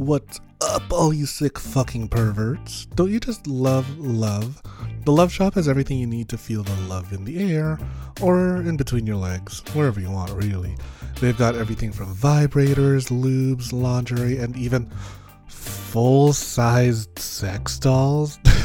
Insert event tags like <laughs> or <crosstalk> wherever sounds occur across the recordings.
What's up, all you sick fucking perverts? Don't you just love love? The Love Shop has everything you need to feel the love in the air or in between your legs, wherever you want, really. They've got everything from vibrators, lubes, lingerie, and even full sized sex dolls. <laughs>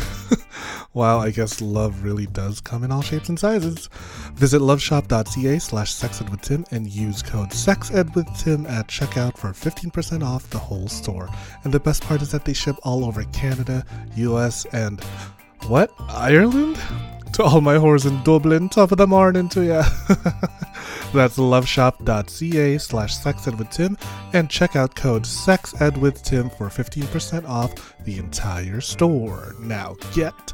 While I guess love really does come in all shapes and sizes. Visit loveshop.ca slash sexedwithtim and use code sexedwithtim at checkout for 15% off the whole store. And the best part is that they ship all over Canada, US, and what? Ireland? To all my whores in Dublin, top of the morning to ya. <laughs> That's loveshop.ca slash sexedwithtim and checkout code sexedwithtim for 15% off the entire store. Now get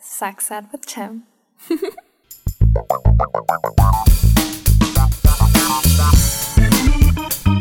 Sex Ed with Tim. <laughs>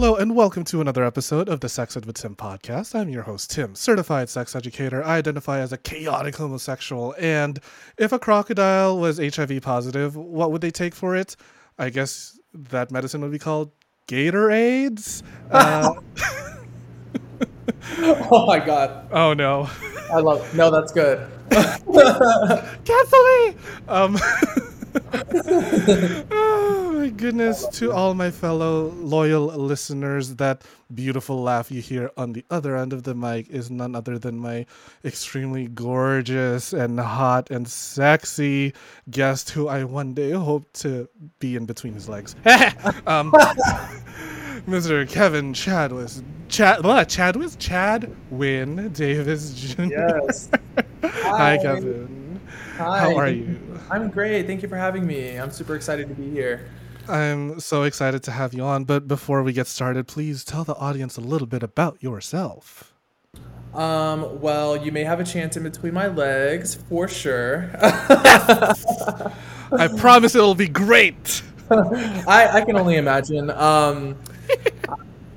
Hello and welcome to another episode of the Sex Ed with Tim podcast. I'm your host, Tim, certified sex educator. I identify as a chaotic homosexual, and if a crocodile was HIV positive, what would they take for it? I guess that medicine would be called Gator AIDS. Uh, <laughs> Oh my god. oh no, I love No, that's good. <laughs> cancel me! Um, <laughs> oh my goodness! To all my fellow loyal listeners, that beautiful laugh you hear on the other end of the mic is none other than my extremely gorgeous and hot and sexy guest, who I one day hope to be in between his legs. <laughs> um, <laughs> Mr. Kevin Chadwis, Chad, what? Chadwis, Chad Win Davis Jr. Yes. <laughs> Hi, Kevin. Hi. How are you? I'm great. Thank you for having me. I'm super excited to be here. I'm so excited to have you on. But before we get started, please tell the audience a little bit about yourself. Um, well, you may have a chance in between my legs, for sure. I promise it'll be great. <laughs> I, I can only imagine. Um,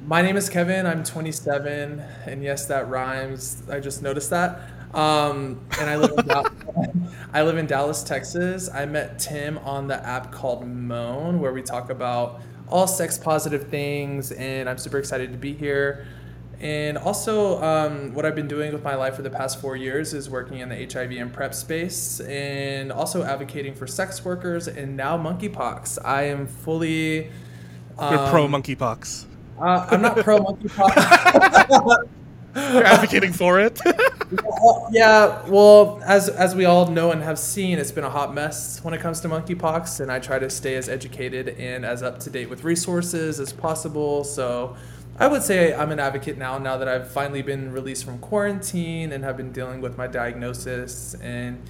my name is Kevin. I'm 27, and yes, that rhymes. I just noticed that. Um, and I live in Dal- <laughs> I live in Dallas, Texas. I met Tim on the app called Moan, where we talk about all sex positive things, and I'm super excited to be here. And also, um, what I've been doing with my life for the past four years is working in the HIV and PrEP space, and also advocating for sex workers, and now monkeypox. I am fully. You're pro um, monkeypox. uh, I'm not pro monkeypox. <laughs> You're advocating for it. <laughs> Yeah, well, as as we all know and have seen, it's been a hot mess when it comes to monkeypox, and I try to stay as educated and as up to date with resources as possible. So, I would say I'm an advocate now. Now that I've finally been released from quarantine and have been dealing with my diagnosis, and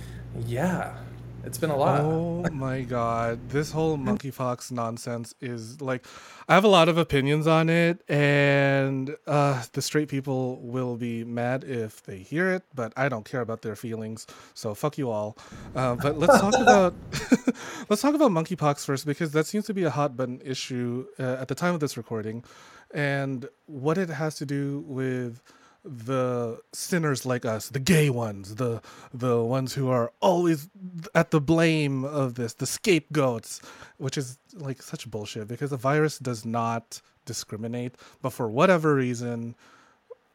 yeah, it's been a lot. Oh my god, this whole monkeypox nonsense is like I have a lot of opinions on it and uh the straight people will be mad if they hear it, but I don't care about their feelings. So fuck you all. Uh, but let's talk <laughs> about <laughs> let's talk about monkeypox first because that seems to be a hot button issue uh, at the time of this recording and what it has to do with the sinners like us, the gay ones, the the ones who are always at the blame of this, the scapegoats, which is like such bullshit because the virus does not discriminate, but for whatever reason,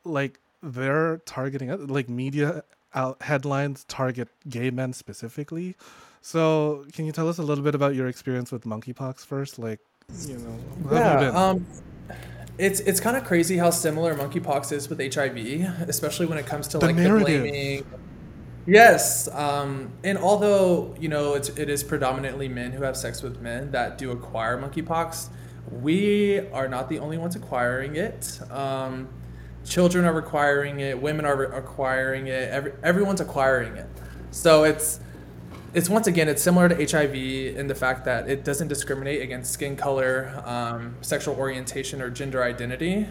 like they're targeting like media out headlines target gay men specifically. So, can you tell us a little bit about your experience with monkeypox first? Like, you know, you Yeah, been? um, it's it's kind of crazy how similar monkeypox is with HIV, especially when it comes to The like narrative. the blaming. Yes, um, and although you know it's it is predominantly men who have sex with men that do acquire monkeypox, we are not the only ones acquiring it. Um, children are acquiring it, women are acquiring it, every, everyone's acquiring it. So it's it's once again it's similar to HIV in the fact that it doesn't discriminate against skin color, um, sexual orientation, or gender identity.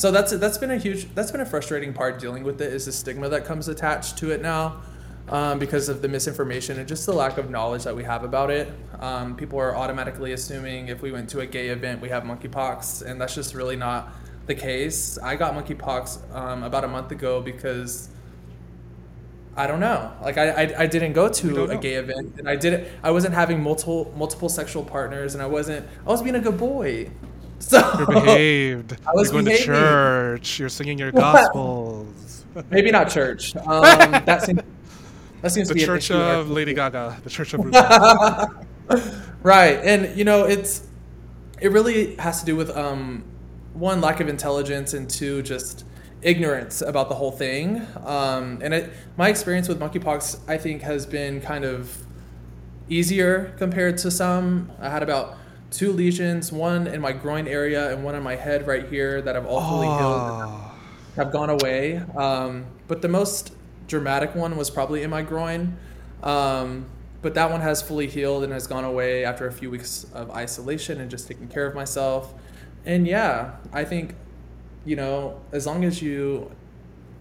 So that's that's been a huge that's been a frustrating part dealing with it is the stigma that comes attached to it now. Um, because of the misinformation and just the lack of knowledge that we have about it. Um, people are automatically assuming if we went to a gay event, we have monkeypox, and that's just really not the case. I got monkeypox um, about a month ago because I don't know. Like I, I, I didn't go to a gay event, and I didn't. I wasn't having multiple multiple sexual partners, and I wasn't. I was being a good boy. <laughs> So You're behaved. I was You're going behaving. to church. You're singing your <laughs> gospels. maybe not church. <laughs> Um, that seems that seems the to be church of Lady Gaga. The church of right and you know it's it really has to do with um one lack of intelligence and two just ignorance about the whole thing um and it, my experience with monkeypox i think has been kind of easier compared to some i had about two lesions one in my groin area and one in my head right here that have all fully healed Oh. have gone away. Um, but the most dramatic one was probably in my groin. Um, but that one has fully healed and has gone away after a few weeks of isolation and just taking care of myself. And yeah, I think, you know, as long as you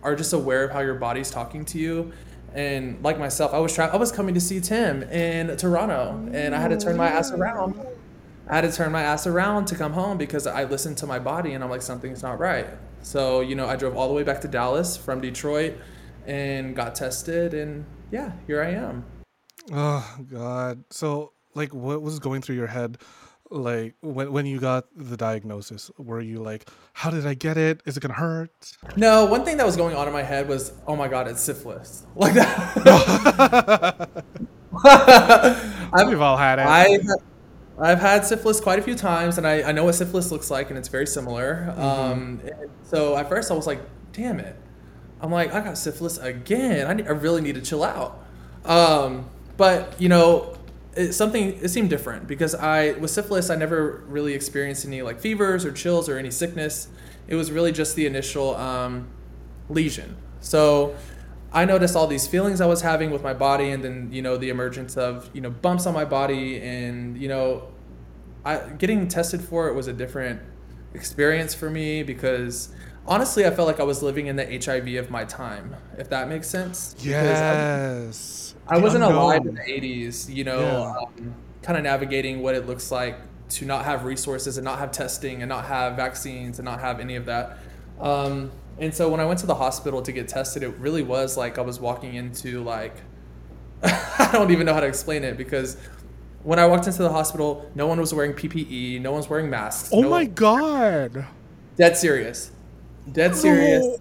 are just aware of how your body's talking to you. And like myself, I was tra- I was coming to see Tim in Toronto, and I had to turn my ass around. I had to turn my ass around to come home because I listened to my body and I'm like something's not right. So you know, I drove all the way back to Dallas from Detroit and got tested, and yeah, here I am. Oh God. So like what was going through your head like when when you got the diagnosis? Were you like, how did I get it? Is it gonna hurt? No, one thing that was going on in my head was, oh my god, it's syphilis. <laughs> Like that. <laughs> <laughs> I've, We've all had it. I've, I've had syphilis quite a few times, and I, I know what syphilis looks like, and it's very similar. Um, so at first I was like, damn it. I'm like, I got syphilis again. I, need, I really need to chill out. Um, but, you know, it, something, it seemed different because I, with syphilis, I never really experienced any like fevers or chills or any sickness. It was really just the initial um, lesion. So I noticed all these feelings I was having with my body, and then you know the emergence of you know bumps on my body, and you know, I getting tested for it was a different experience for me because honestly, I felt like I was living in the HIV of my time, if that makes sense. Because I- yes. I wasn't alive in the 80s, you know, Yeah. um, kind of navigating what it looks like to not have resources and not have testing and not have vaccines and not have any of that. Um, and so when I went to the hospital to get tested, it really was like I was walking into like, <laughs> I don't even know how to explain it because when I walked into the hospital, no one was wearing PPE, no one's wearing masks. Oh no my one- god. Dead serious. Dead serious.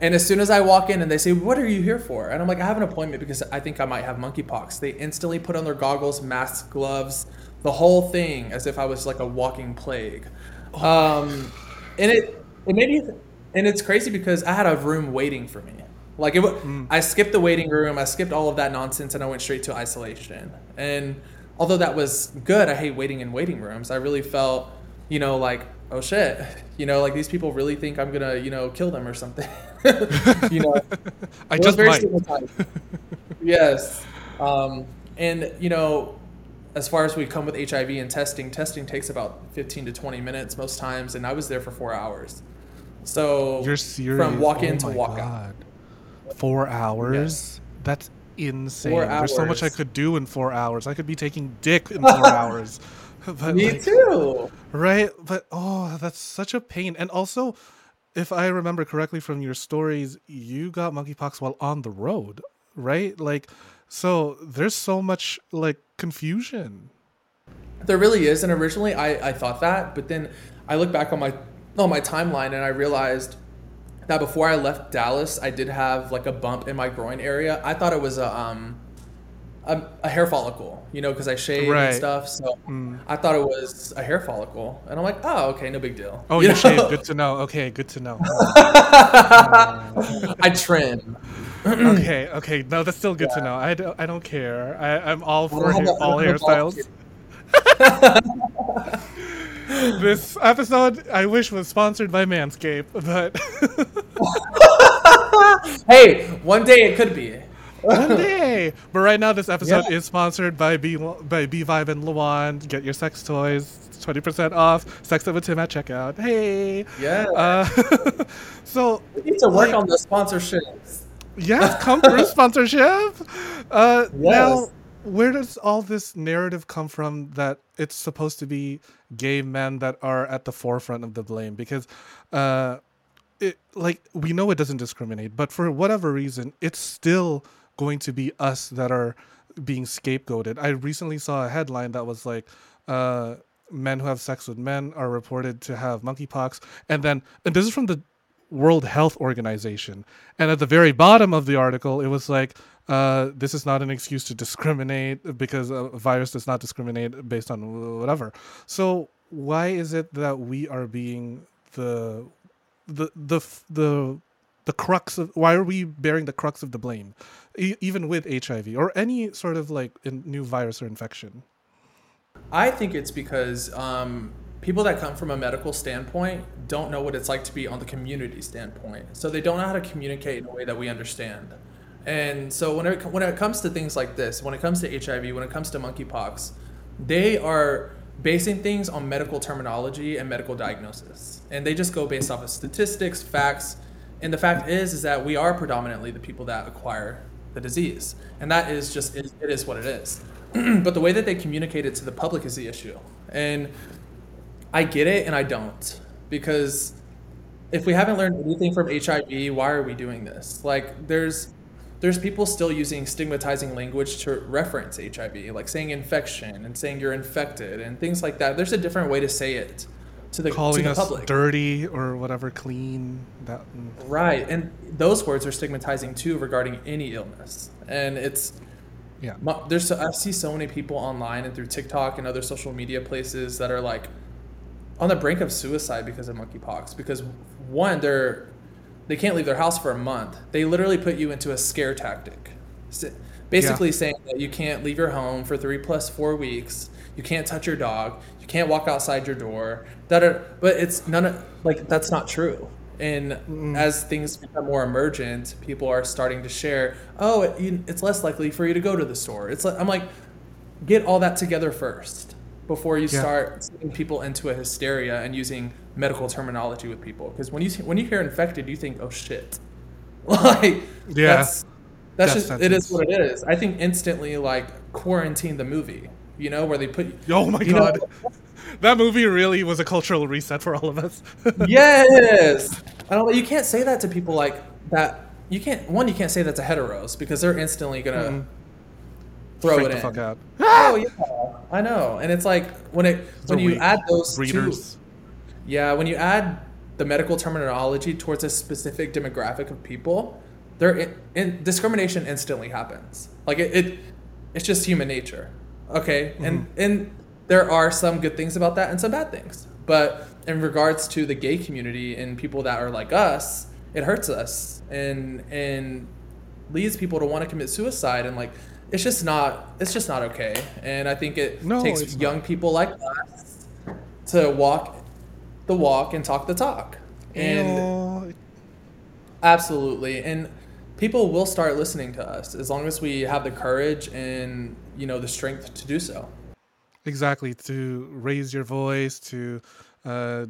And as soon as I walk in and they say, What are you here for? And I'm like, I have an appointment because I think I might have monkeypox. They instantly put on their goggles, masks, gloves, the whole thing as if I was like a walking plague. Um, and it, it made me, and it's crazy because I had a room waiting for me. Like it, wa- I skipped the waiting room, I skipped all of that nonsense, and I went straight to isolation. And although that was good, I hate waiting in waiting rooms. I really felt, you know, like oh shit, you know, like these people really think I'm gonna, you know, kill them or something. <laughs> you know, <laughs> I just very might. yes. Um, and, you know, as far as we come with HIV and testing, testing takes about 15 to 20 minutes most times, and I was there for four hours. So You're serious. from walk in Oh to walk out. God. Four hours? That's insane. Four There's so much I could do in four hours. I could be taking dick in four <laughs> hours. <laughs> But Me like, too. Right? But oh, that's such a pain. And also, if I remember correctly from your stories, you got monkeypox while on the road, right? Like, so there's so much like confusion. There really is, and originally I, I thought that, but then I look back on my on my timeline and I realized that before I left Dallas, I did have like a bump in my groin area. I thought it was a um a, a hair follicle, you know, because I shave Right. and stuff. So Mm. I thought it was a hair follicle, and I'm like, oh, okay, no big deal. Oh, You you know? shaved. Good to know. Okay, good to know. <laughs> I trim. okay, okay. No, that's still good to know. I don't, I don't care. I, I'm all for hair, all don't have a bald hairstyles. <laughs> this episode, I wish, was sponsored by Manscaped, but <laughs> hey, one day it could be. one day. But right now, this episode Yeah. is sponsored by B by B Vibe and Luan. Get your sex toys, twenty percent off. Sex Ed with Tim at checkout. Hey. Yeah. Uh, <laughs> so we need to work like- on the sponsorships. yes, come through <laughs> sponsorship. Uh, Now, Yes. Where does all this narrative come from that it's supposed to be gay men that are at the forefront of the blame? Because, uh, it like we know it doesn't discriminate, but for whatever reason, it's still going to be us that are being scapegoated. I recently saw a headline that was like, uh, men who have sex with men are reported to have monkeypox, and then and this is from the World Health Organization, and at the very bottom of the article, it was like. Uh, this is not an excuse to discriminate because a virus does not discriminate based on whatever. So why is it that we are being the the the the the crux of why are we bearing the crux of the blame e- even with hiv or any sort of like new virus or infection I think it's because um, people that come from a medical standpoint don't know what it's like to be on the community standpoint. So they don't know how to communicate in a way that we understand. And so when it, when it comes to things like this, when it comes to HIV, when it comes to monkeypox, they are basing things on medical terminology and medical diagnosis. And they just go based off of statistics, facts. And the fact is, is that we are predominantly the people that acquire the disease. And that is just, it, it is what it is. <clears throat> but the way that they communicate it to the public is the issue. And I get it and I don't. Because if we haven't learned anything from HIV, why are we doing this? Like there's there's people still using stigmatizing language to reference HIV, like saying infection and saying you're infected and things like that. There's a different way to say it to the calling to the us public. dirty or whatever clean that mm. Right. And those words are stigmatizing too regarding any illness. And it's yeah there's so, I see so many people online and through TikTok and other social media places that are like on the brink of suicide because of monkeypox because one they're they can't leave their house for a month. They literally put you into a scare tactic. Basically saying that you can't leave your home for 3 plus 4 weeks. You can't touch your dog. You can't walk outside your door. That are but it's none of like that's not true. And as things become more emergent, people are starting to share. Oh, it, you, it's less likely for you to go to the store. It's like I'm like, get all that together first before you Yeah. start sending people into a hysteria and using medical terminology with people. Because when you when you hear infected, you think, oh shit, <laughs> like Yeah. that's that's just it is what it is. I think instantly like quarantine the movie, you know, where they put oh my you know- god <laughs> that movie really was a cultural reset for all of us <laughs> yes. I don't. You can't say that to people like that. You can't. One, you can't say that to heteros because they're instantly gonna mm-hmm. Throw Freak it the in. fuck out <laughs> Oh yeah, I know. And it's like when it when you weak add those two, readers yeah, when you add the medical terminology towards a specific demographic of people, there in, in, discrimination instantly happens. Like it, it, it's just human nature. Okay, mm-hmm. and and there are some good things about that and some bad things. But in regards to the gay community and people that are like us, it hurts us and and leads people to want to commit suicide and like it's just not it's just not okay. And I think it No, takes young people like us to walk the walk and talk the talk. And Ew. absolutely. And people will start listening to us as long as we have the courage and, you know, the strength to do so. exactly to raise your voice to uh,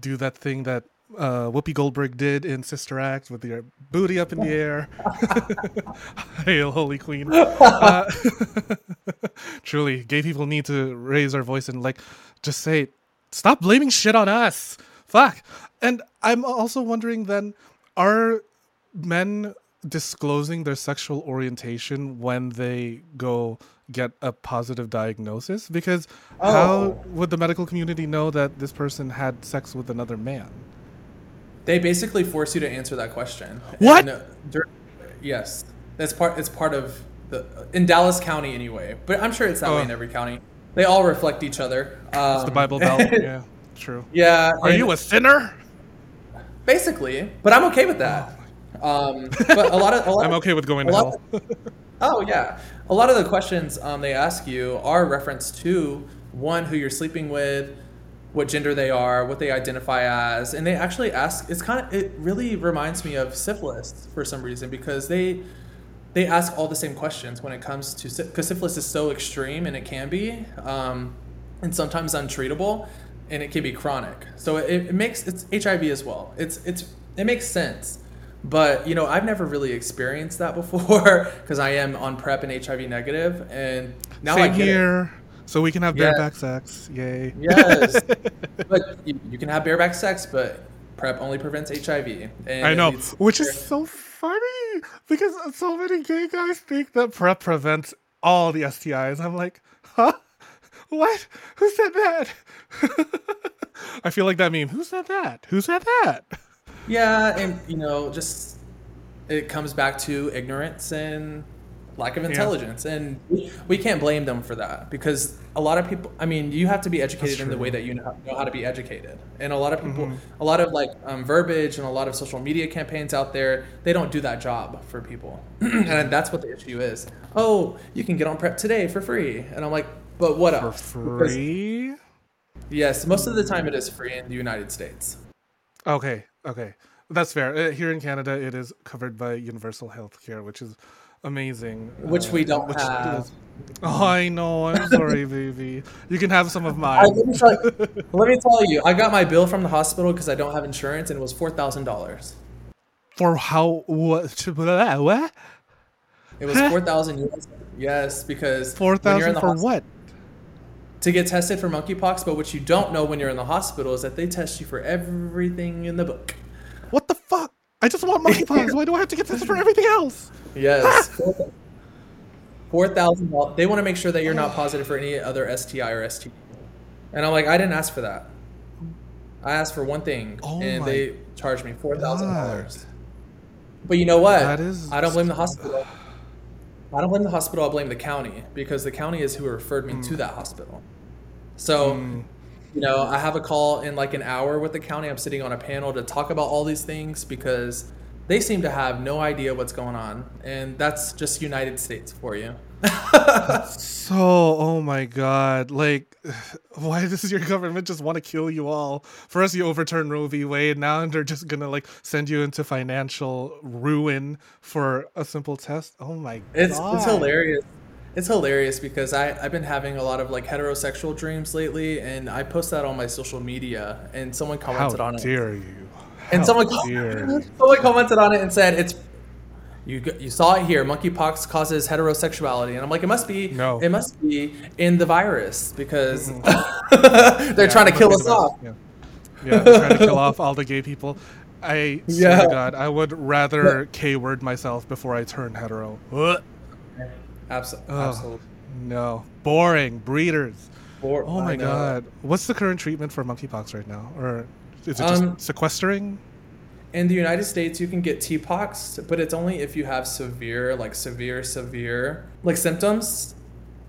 do that thing that uh, Whoopi Goldberg did in Sister Act with your booty up in the air. <laughs> Hail, Holy Queen. Uh, <laughs> truly, gay people need to raise our voice and like just say, stop blaming shit on us. Fuck. And I'm also wondering then, are men disclosing their sexual orientation when they go get a positive diagnosis? Because how Oh. would the medical community know that this person had sex with another man? They basically force you to answer that question. What? And, uh, yes. That's part it's part of the in Dallas County anyway. But I'm sure it's that Oh. way in every county. They all reflect each other. Um, It's the Bible Belt. <laughs> yeah, true. yeah. Are you a sinner? basically, but I'm okay with that. Um, but a lot of a lot <laughs> I'm okay with going to hell. of- oh yeah, a lot of the questions um, they ask you are reference to one who you're sleeping with, what gender they are, what they identify as, and they actually ask. It's kind of it really reminds me of syphilis for some reason because they they ask all the same questions when it comes to because syphilis is so extreme and it can be um, and sometimes untreatable and it can be chronic. So it, it makes it's HIV as well. It's it's it makes sense. But you know, I've never really experienced that <laughs> before because I am on PrEP and HIV negative, and now Same I get it. So we can have Yeah. bareback sex. Yay. Yes, <laughs> but you, you can have bareback sex, but PrEP only prevents HIV. I know, which is so funny because so many gay guys think that PrEP prevents all the STIs. I'm like, huh? What? Who said that? <laughs> I feel like that meme. Who said that? Who said that? Yeah, and you know, just it comes back to ignorance and lack of intelligence, and we, can't blame them for that because a lot of people. I mean, you have to be educated in the way that you know, know how to be educated, and a lot of people, a lot of like um, verbiage and a lot of social media campaigns out there, they don't do that job for people, <clears throat> and that's what the issue is. Oh, you can get on prep today for free, and I'm like, but what For else? Because- free? yes, most of the time it is free in the United States. Okay, okay. That's fair. Uh, here in Canada, it is covered by universal health care, which is amazing. Which uh, we don't have. is- Oh, I know. I'm sorry, baby. You can have some of I, mine. let, me tell you, <laughs> let me tell you, I got my bill from the hospital because I don't have insurance, and it was four thousand dollars. For how? What? What? It was four thousand. Yes, because Four when you're in thousand for what? To get tested for monkeypox, but what you don't know when you're in the hospital is that they test you for everything in the book. What the fuck? I just want monkeypox. <laughs> Why do I have to get tested for everything else? Yes, <laughs> four thousand dollars. They want to make sure that you're not positive for any other STI or STD. And I'm like, I didn't ask for that. I asked for one thing, Oh and they charged me four thousand dollars. But you know what? That is- I don't blame the hospital. I don't blame the hospital. I blame the county because the county is who referred me Hmm. to that hospital. So, you know, I have a call in like an hour with the county. I'm sitting on a panel to talk about all these things because they seem to have no idea what's going on, and that's just United States for you. <laughs> So, oh my god, like, <sighs> why does your government just want to kill you all? First, you overturn Roe v. Wade, now they're just gonna like send you into financial ruin for a simple test. Oh my It's god, it's hilarious. It's hilarious because I I've been having a lot of like heterosexual dreams lately, and I post that on my social media, and someone How commented on it. dare you? And How someone dare <laughs> you? someone commented on it and said it's you you saw it here. Monkeypox causes heterosexuality, and I'm like, it must be No. it must be in the virus because <laughs> they're Yeah, trying to kill us off. Yeah, yeah they're trying to kill off all the gay people. I <laughs> swear Yeah. to God, I would rather K word myself before I turn hetero. Ugh. Absolutely, absolutely. No, boring breeders. Or- Oh my god. What's the current treatment for monkeypox right now? Or is it just Um, sequestering? In the United States, you can get TPOXX, but it's only if you have severe, like severe, severe, like symptoms.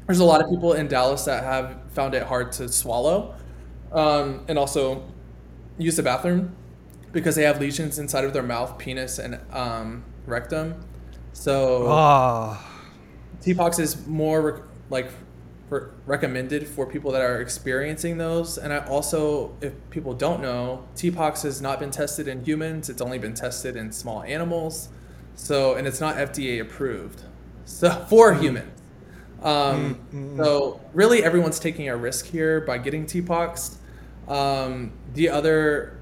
There's a lot of people in Dallas that have found it hard to swallow, um, and also use the bathroom because they have lesions inside of their mouth, penis, and um, rectum. So Ah, TPOXX is more like re- recommended for people that are experiencing those. And I also, if people don't know, TPOXX has not been tested in humans. It's only been tested in small animals. So, and it's not FDA approved. <laughs> So for humans. Um, So really, everyone's taking a risk here by getting TPOXX. Um, the other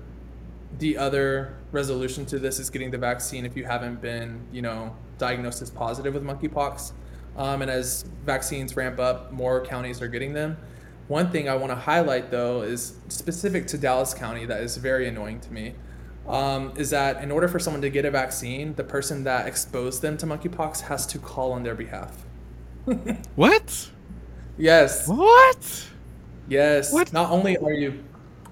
the other resolution to this is getting the vaccine if you haven't been, you know, diagnosed as positive with monkeypox. Um, and as vaccines ramp up, more counties are getting them. One thing I want to highlight though is specific to Dallas County that is very annoying to me. Um, is that in order for someone to get a vaccine, the person that exposed them to monkeypox has to call on their behalf. <laughs> what? Yes. What? Yes. What? Not only are you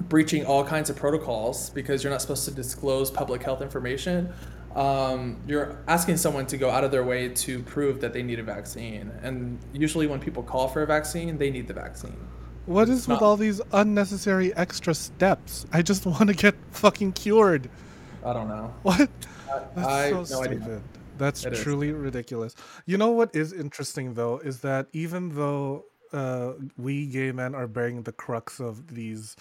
breaching all kinds of protocols because you're not supposed to disclose public health information, um, you're asking someone to go out of their way to prove that they need a vaccine. And usually, when people call for a vaccine, they need the vaccine. What is with all these unnecessary extra steps? I just <laughs> want to get fucking cured. I don't know. What? That's I- so no idea. That's It is. truly ridiculous. You know what is interesting though is that even though uh, we gay men are bearing the crux of these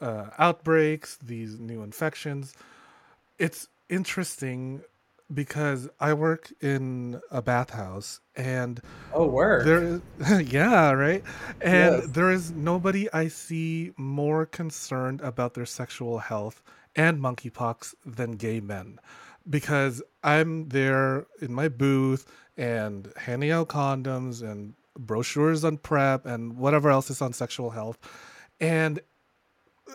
uh, outbreaks, these new infections. It's interesting because I work in a bathhouse and Oh, word. there is, <laughs> yeah, right. And Yes. there is nobody I see more concerned about their sexual health and monkeypox than gay men. Because I'm there in my booth and handing out condoms and brochures on PrEP and whatever else is on sexual health. And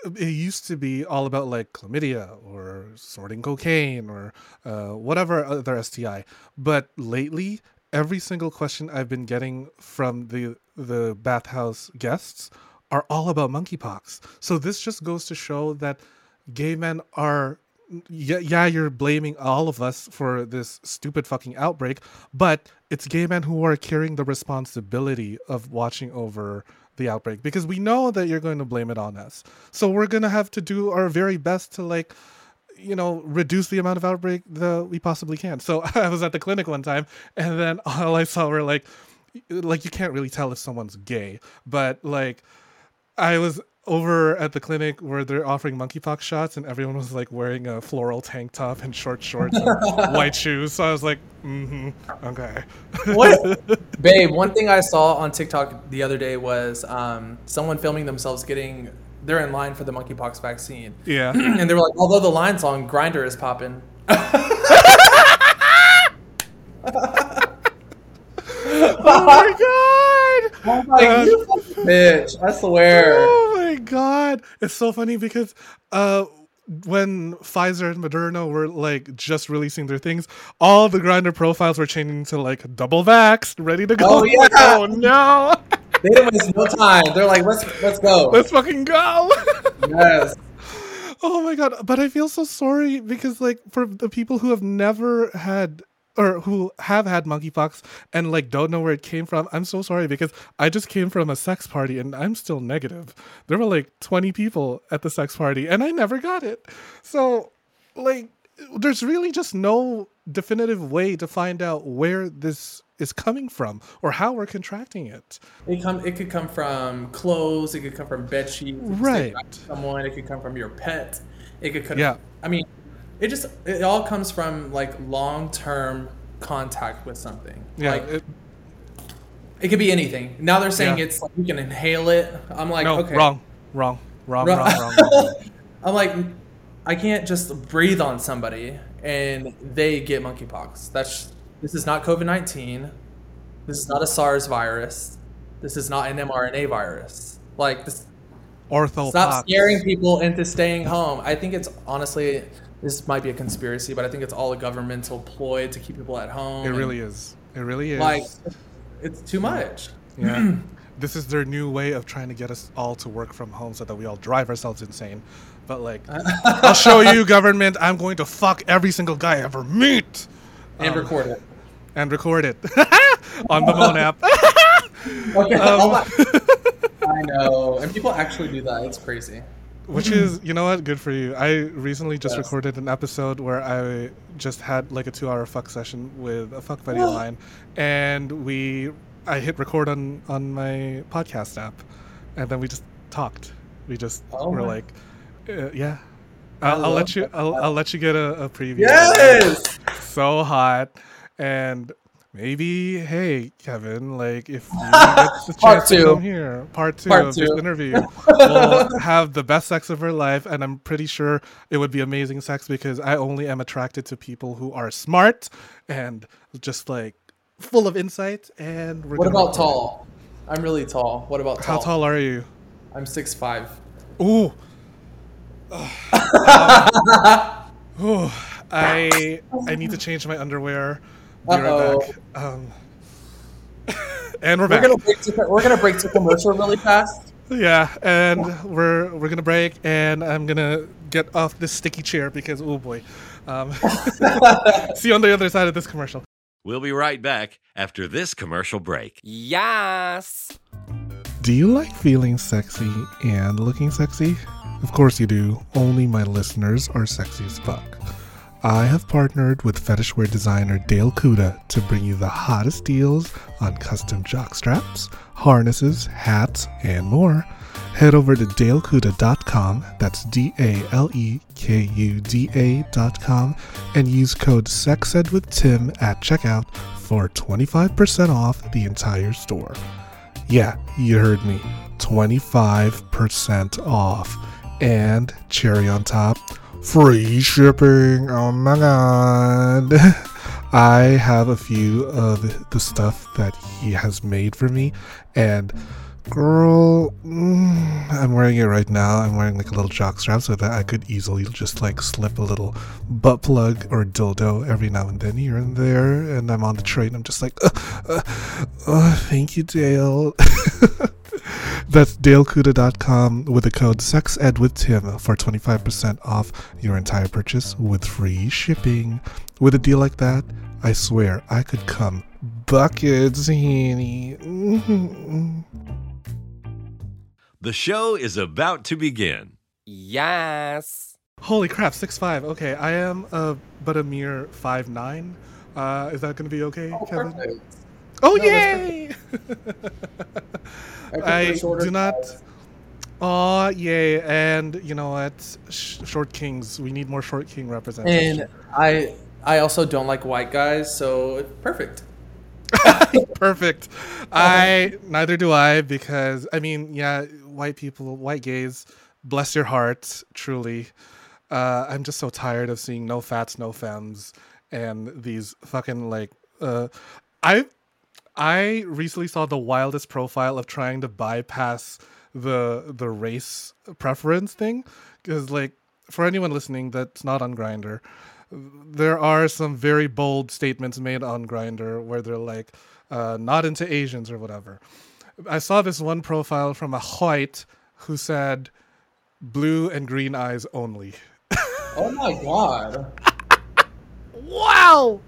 it used to be all about like chlamydia or sorting cocaine or uh, whatever other STI. But lately, every single question I've been getting from the the bathhouse guests are all about monkeypox. So this just goes to show that gay men are yeah, yeah, you're blaming all of us for this stupid fucking outbreak, but it's gay men who are carrying the responsibility of watching over the outbreak because we know that you're going to blame it on us. So we're going to have to do our very best to like you know reduce the amount of outbreak that we possibly can. So <laughs> I was at the clinic one time and then <laughs> all I saw were like like you can't really tell if someone's gay, but like I was over at the clinic where they're offering monkeypox shots, and everyone was like wearing a floral tank top and short shorts and <laughs> white shoes. So I was like, mm-hmm, okay. What, <laughs> babe? One thing I saw on TikTok the other day was um, someone filming themselves getting. They're in line for the monkeypox vaccine, Yeah. <clears throat> and they were like, although the line's long, Grindr is popping. <laughs> oh my god. I'm like, Uh, you fucking bitch! I swear. Oh my god. It's so funny because uh when Pfizer and Moderna were like just releasing their things, all the Grindr profiles were changing to like double vaxxed, ready to go. Oh, <laughs> yeah. oh no. <laughs> They didn't waste no time. They're like, let's let's go. Let's fucking go. <laughs> Yes. Oh my god, but I feel so sorry because like for the people who have never had or who have had monkeypox and like don't know where it came from, I'm so sorry because I just came from a sex party and I'm still negative. There were like 20 people at the sex party and I never got it. So like there's really just no definitive way to find out where this is coming from or how we're contracting it. It come. It could come from clothes. It could come from bed sheets. Right. Someone. It could come from your pet. It could come. Yeah. I mean, it just it all comes from like long term contact with something. Yeah. Like it- it could be anything. Now they're saying Yeah. it's like you can inhale it. I'm like, no, okay, wrong. Wrong. Wrong, Wrong. wrong, wrong. <laughs> I'm like, I can't just breathe on somebody and they get monkeypox. That's this is not COVID nineteen. This is not a SARS virus. This is not an mRNA virus. Like this, Ortho stop scaring people into staying home. I think it's honestly this might be a conspiracy, but I think it's all a governmental ploy to keep people at home. It really is. It really is. like it's too much. yeah. this is their new way of trying to get us all to work from home so that we all drive ourselves insane. But like, <laughs> I'll show you, government. I'm going to fuck every single guy I ever meet And record it. and record it <laughs> on the Moan app. <laughs> Okay. Um, I know, and people actually do that. It's crazy. Which is, you know what? Good for you. I recently just Yes. recorded an episode where I just had like a two-hour fuck session with a fuck buddy of mine, and we, I hit record on on my podcast app, and then we just talked. We just Oh were like, uh, yeah. I'll, I'll let you. I'll, I'll let you get a, a preview. Yes. So hot, and maybe, hey, Kevin, like if you <laughs> get the chance to come here, part two Part of this interview, <laughs> we'll have the best sex of her life, and I'm pretty sure it would be amazing sex because I only am attracted to people who are smart and just like full of insight. And What about tall? I'm really tall. What about tall? How tall are you? I'm six five. Ooh. <laughs> Ooh. I I need to change my underwear. Be right Uh-oh. back. Um, <laughs> and we're We're back. gonna break to, we're gonna break to commercial really fast. Yeah, and we're we're gonna break, and I'm gonna get off this sticky chair because oh boy. Um, <laughs> see you on the other side of this commercial. We'll be right back after this commercial break. Yes. Do you like feeling sexy and looking sexy? Of course you do. Only my listeners are sexy as fuck. I have partnered with fetishwear designer Dale Kuda to bring you the hottest deals on custom jock straps, harnesses, hats, and more. Head over to dalekuda.com, that's D A L E K U D A.com, and use code SEXEDWITHTIM at checkout for 25% off the entire store. Yeah, you heard me. 25% off. And cherry on top, free shipping. Oh my god. <laughs> I have a few of the stuff that he has made for me, and girl, mm, I'm wearing it right now. I'm wearing like a little jock strap so that I could easily just like slip a little butt plug or dildo every now and then here and there. And I'm on the train. I'm just like, uh, uh, uh, thank you, Dale. <laughs> That's dalekuda.com with the code SEXEDWITHTIM for 25% off your entire purchase with free shipping. With a deal like that, I swear I could come buckets, Henny. <laughs> The show is about to begin. Yes. Holy crap, six five. Okay, I am uh, but a mere five nine. Uh, is that going to be okay, Oh, Kevin? perfect. Oh No, yay! <laughs> prefer I do not. size. Oh yay! And you know what? Sh- short kings. We need more short king representation. And I I also don't like white guys, so perfect. <laughs> Perfect. I neither do I because I mean, yeah, white people, white gays, bless your heart, truly. Uh, I'm just so tired of seeing no fats, no femmes, and these fucking like. Uh, I I recently saw the wildest profile of trying to bypass the the race preference thing because like for anyone listening that's not on Grindr, there are some very bold statements made on Grindr where they're like uh, not into Asians or whatever. I saw this one profile from a white who said blue and green eyes only. Oh my god. Wow.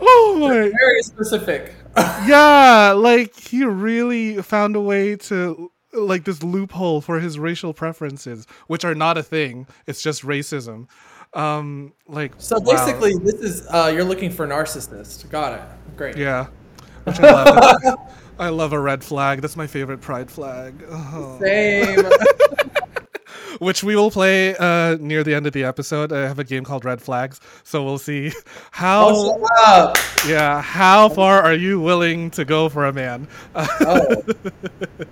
Oh my Very specific. <laughs> yeah, like he really found a way to like this loophole for his racial preferences, which are not a thing. It's just racism. Um, like So wow. basically, this is uh, you're looking for narcissist. Got it. Great. yeah, which I love. <laughs> I love a red flag. That's my favorite pride flag. Oh. Same. <laughs> Which we will play uh, near the end of the episode. I have a game called Red Flags, so we'll see <laughs> how. Oh, up. Yeah, how far are you willing to go for a man? Oh.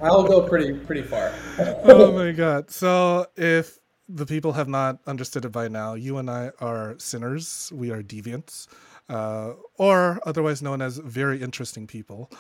I'll go pretty pretty far. <laughs> oh my god. So if the people have not understood it by now, you and I are sinners. We are deviants, uh, or otherwise known as very interesting people.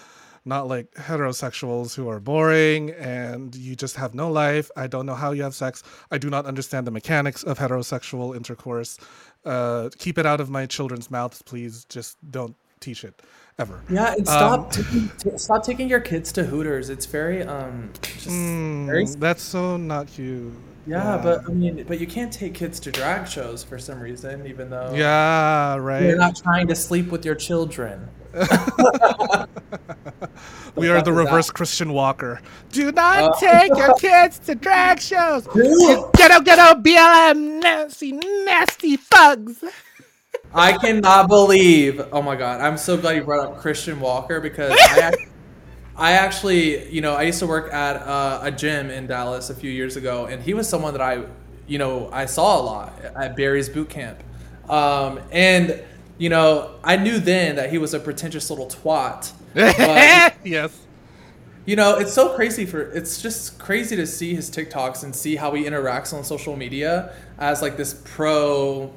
Not like heterosexuals who are boring and you just have no life. I don't know how you have sex. I do not understand the mechanics of heterosexual intercourse. Uh, keep it out of my children's mouths, please. Just don't teach it ever. Yeah, and stop taking, t- stop taking your kids to Hooters. It's very um just Mm, very that's so not cute. yeah, but I mean, but you can't take kids to drag shows for some reason, even though Yeah, right. you're not trying to sleep with your children. <laughs> we are the reverse? Christian Walker. Do not Uh, take your kids to drag shows. Ghetto, ghetto, BLM, nasty, nasty thugs. I cannot believe. Oh my god, I'm so glad you brought up Christian Walker because I, <laughs> act- I actually, you know, I used to work at uh, a gym in Dallas a few years ago, and he was someone that I, you know, I saw a lot at Barry's boot camp, um, and you know, I knew then that he was a pretentious little twat. But, <laughs> yes. you know, it's so crazy for it's just crazy to see his TikToks and see how he interacts on social media as like this pro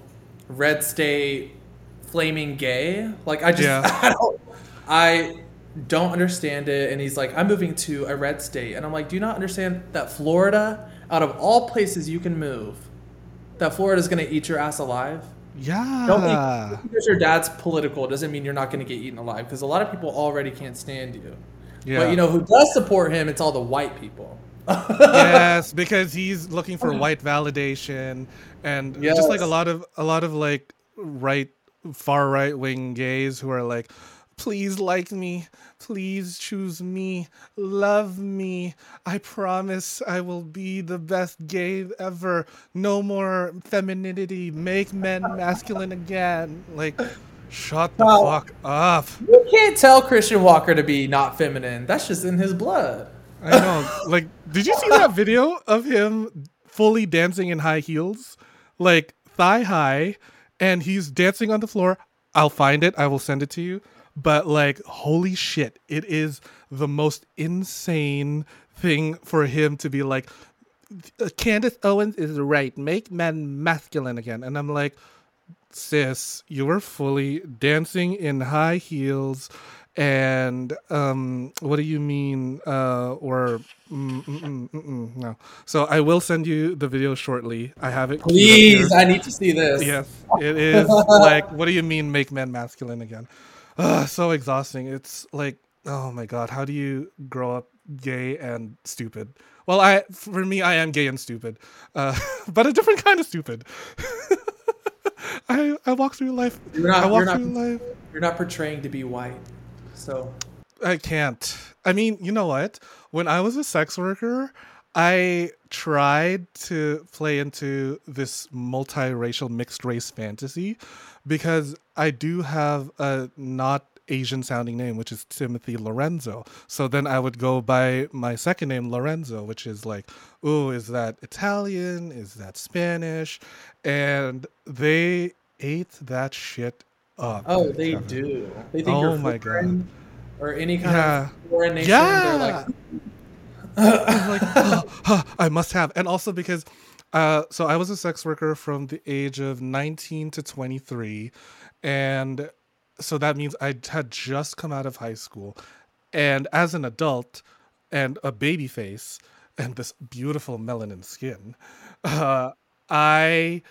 red state flaming gay. Like I just Yeah. <laughs> I don't I don't understand it and he's like I'm moving to a red state and I'm like do you not understand that Florida out of all places you can move that Florida's going to eat your ass alive? Yeah. Don't think because your dad's political doesn't mean you're not going to get eaten alive because a lot of people already can't stand you. yeah. But you know who does support him? It's all the white people. <laughs> yes, because he's looking for white validation and just like a lot of a lot of like right far right wing gays who are like please like me. Please choose me. Love me. I promise I will be the best gay ever. No more femininity. Make men masculine again. Like, shut the Wow. fuck up. You can't tell Christian Walker to be not feminine. That's just in his blood. I know. Like, did you see that video of him fully dancing in high heels? Like, thigh high, and he's dancing on the floor. I'll find it. I will send it to you. But, like, holy shit. It is the most insane thing for him to be like, Candace Owens is right. Make men masculine again. And I'm like, sis, you were fully dancing in high heels. And um, what do you mean? Uh, or mm, mm, mm, mm, mm, no. So I will send you the video shortly. I have it. Please. I need to see this. Yes, it is like, what do you mean make men masculine again? So exhausting. It's like, oh my god, how do you grow up gay and stupid? Well, I for me, I am gay and stupid, uh, <laughs> but a different kind of stupid. <laughs> I I walk through life. You're not- I walk you're not- through life. You're not portraying to be white. So I can't. I mean, you know what? When I was a sex worker, I tried to play into this multiracial mixed race fantasy because I do have a not Asian sounding name, which is Timothy Lorenzo. So then I would go by my second name, Lorenzo, which is like, oh, is that Italian? Is that Spanish? And they ate that shit up. Oh, they Kevin. do. They think Oh you're my foreign or any kind Yeah. of foreign nation. Yeah. They're like, hmm. I'm like, "Huh, <laughs> huh, I must have. And also because, uh, so I was a sex worker from the age of 19 to 23. And so that means I had just come out of high school. And as an adult and a baby face and this beautiful melanin skin, uh, I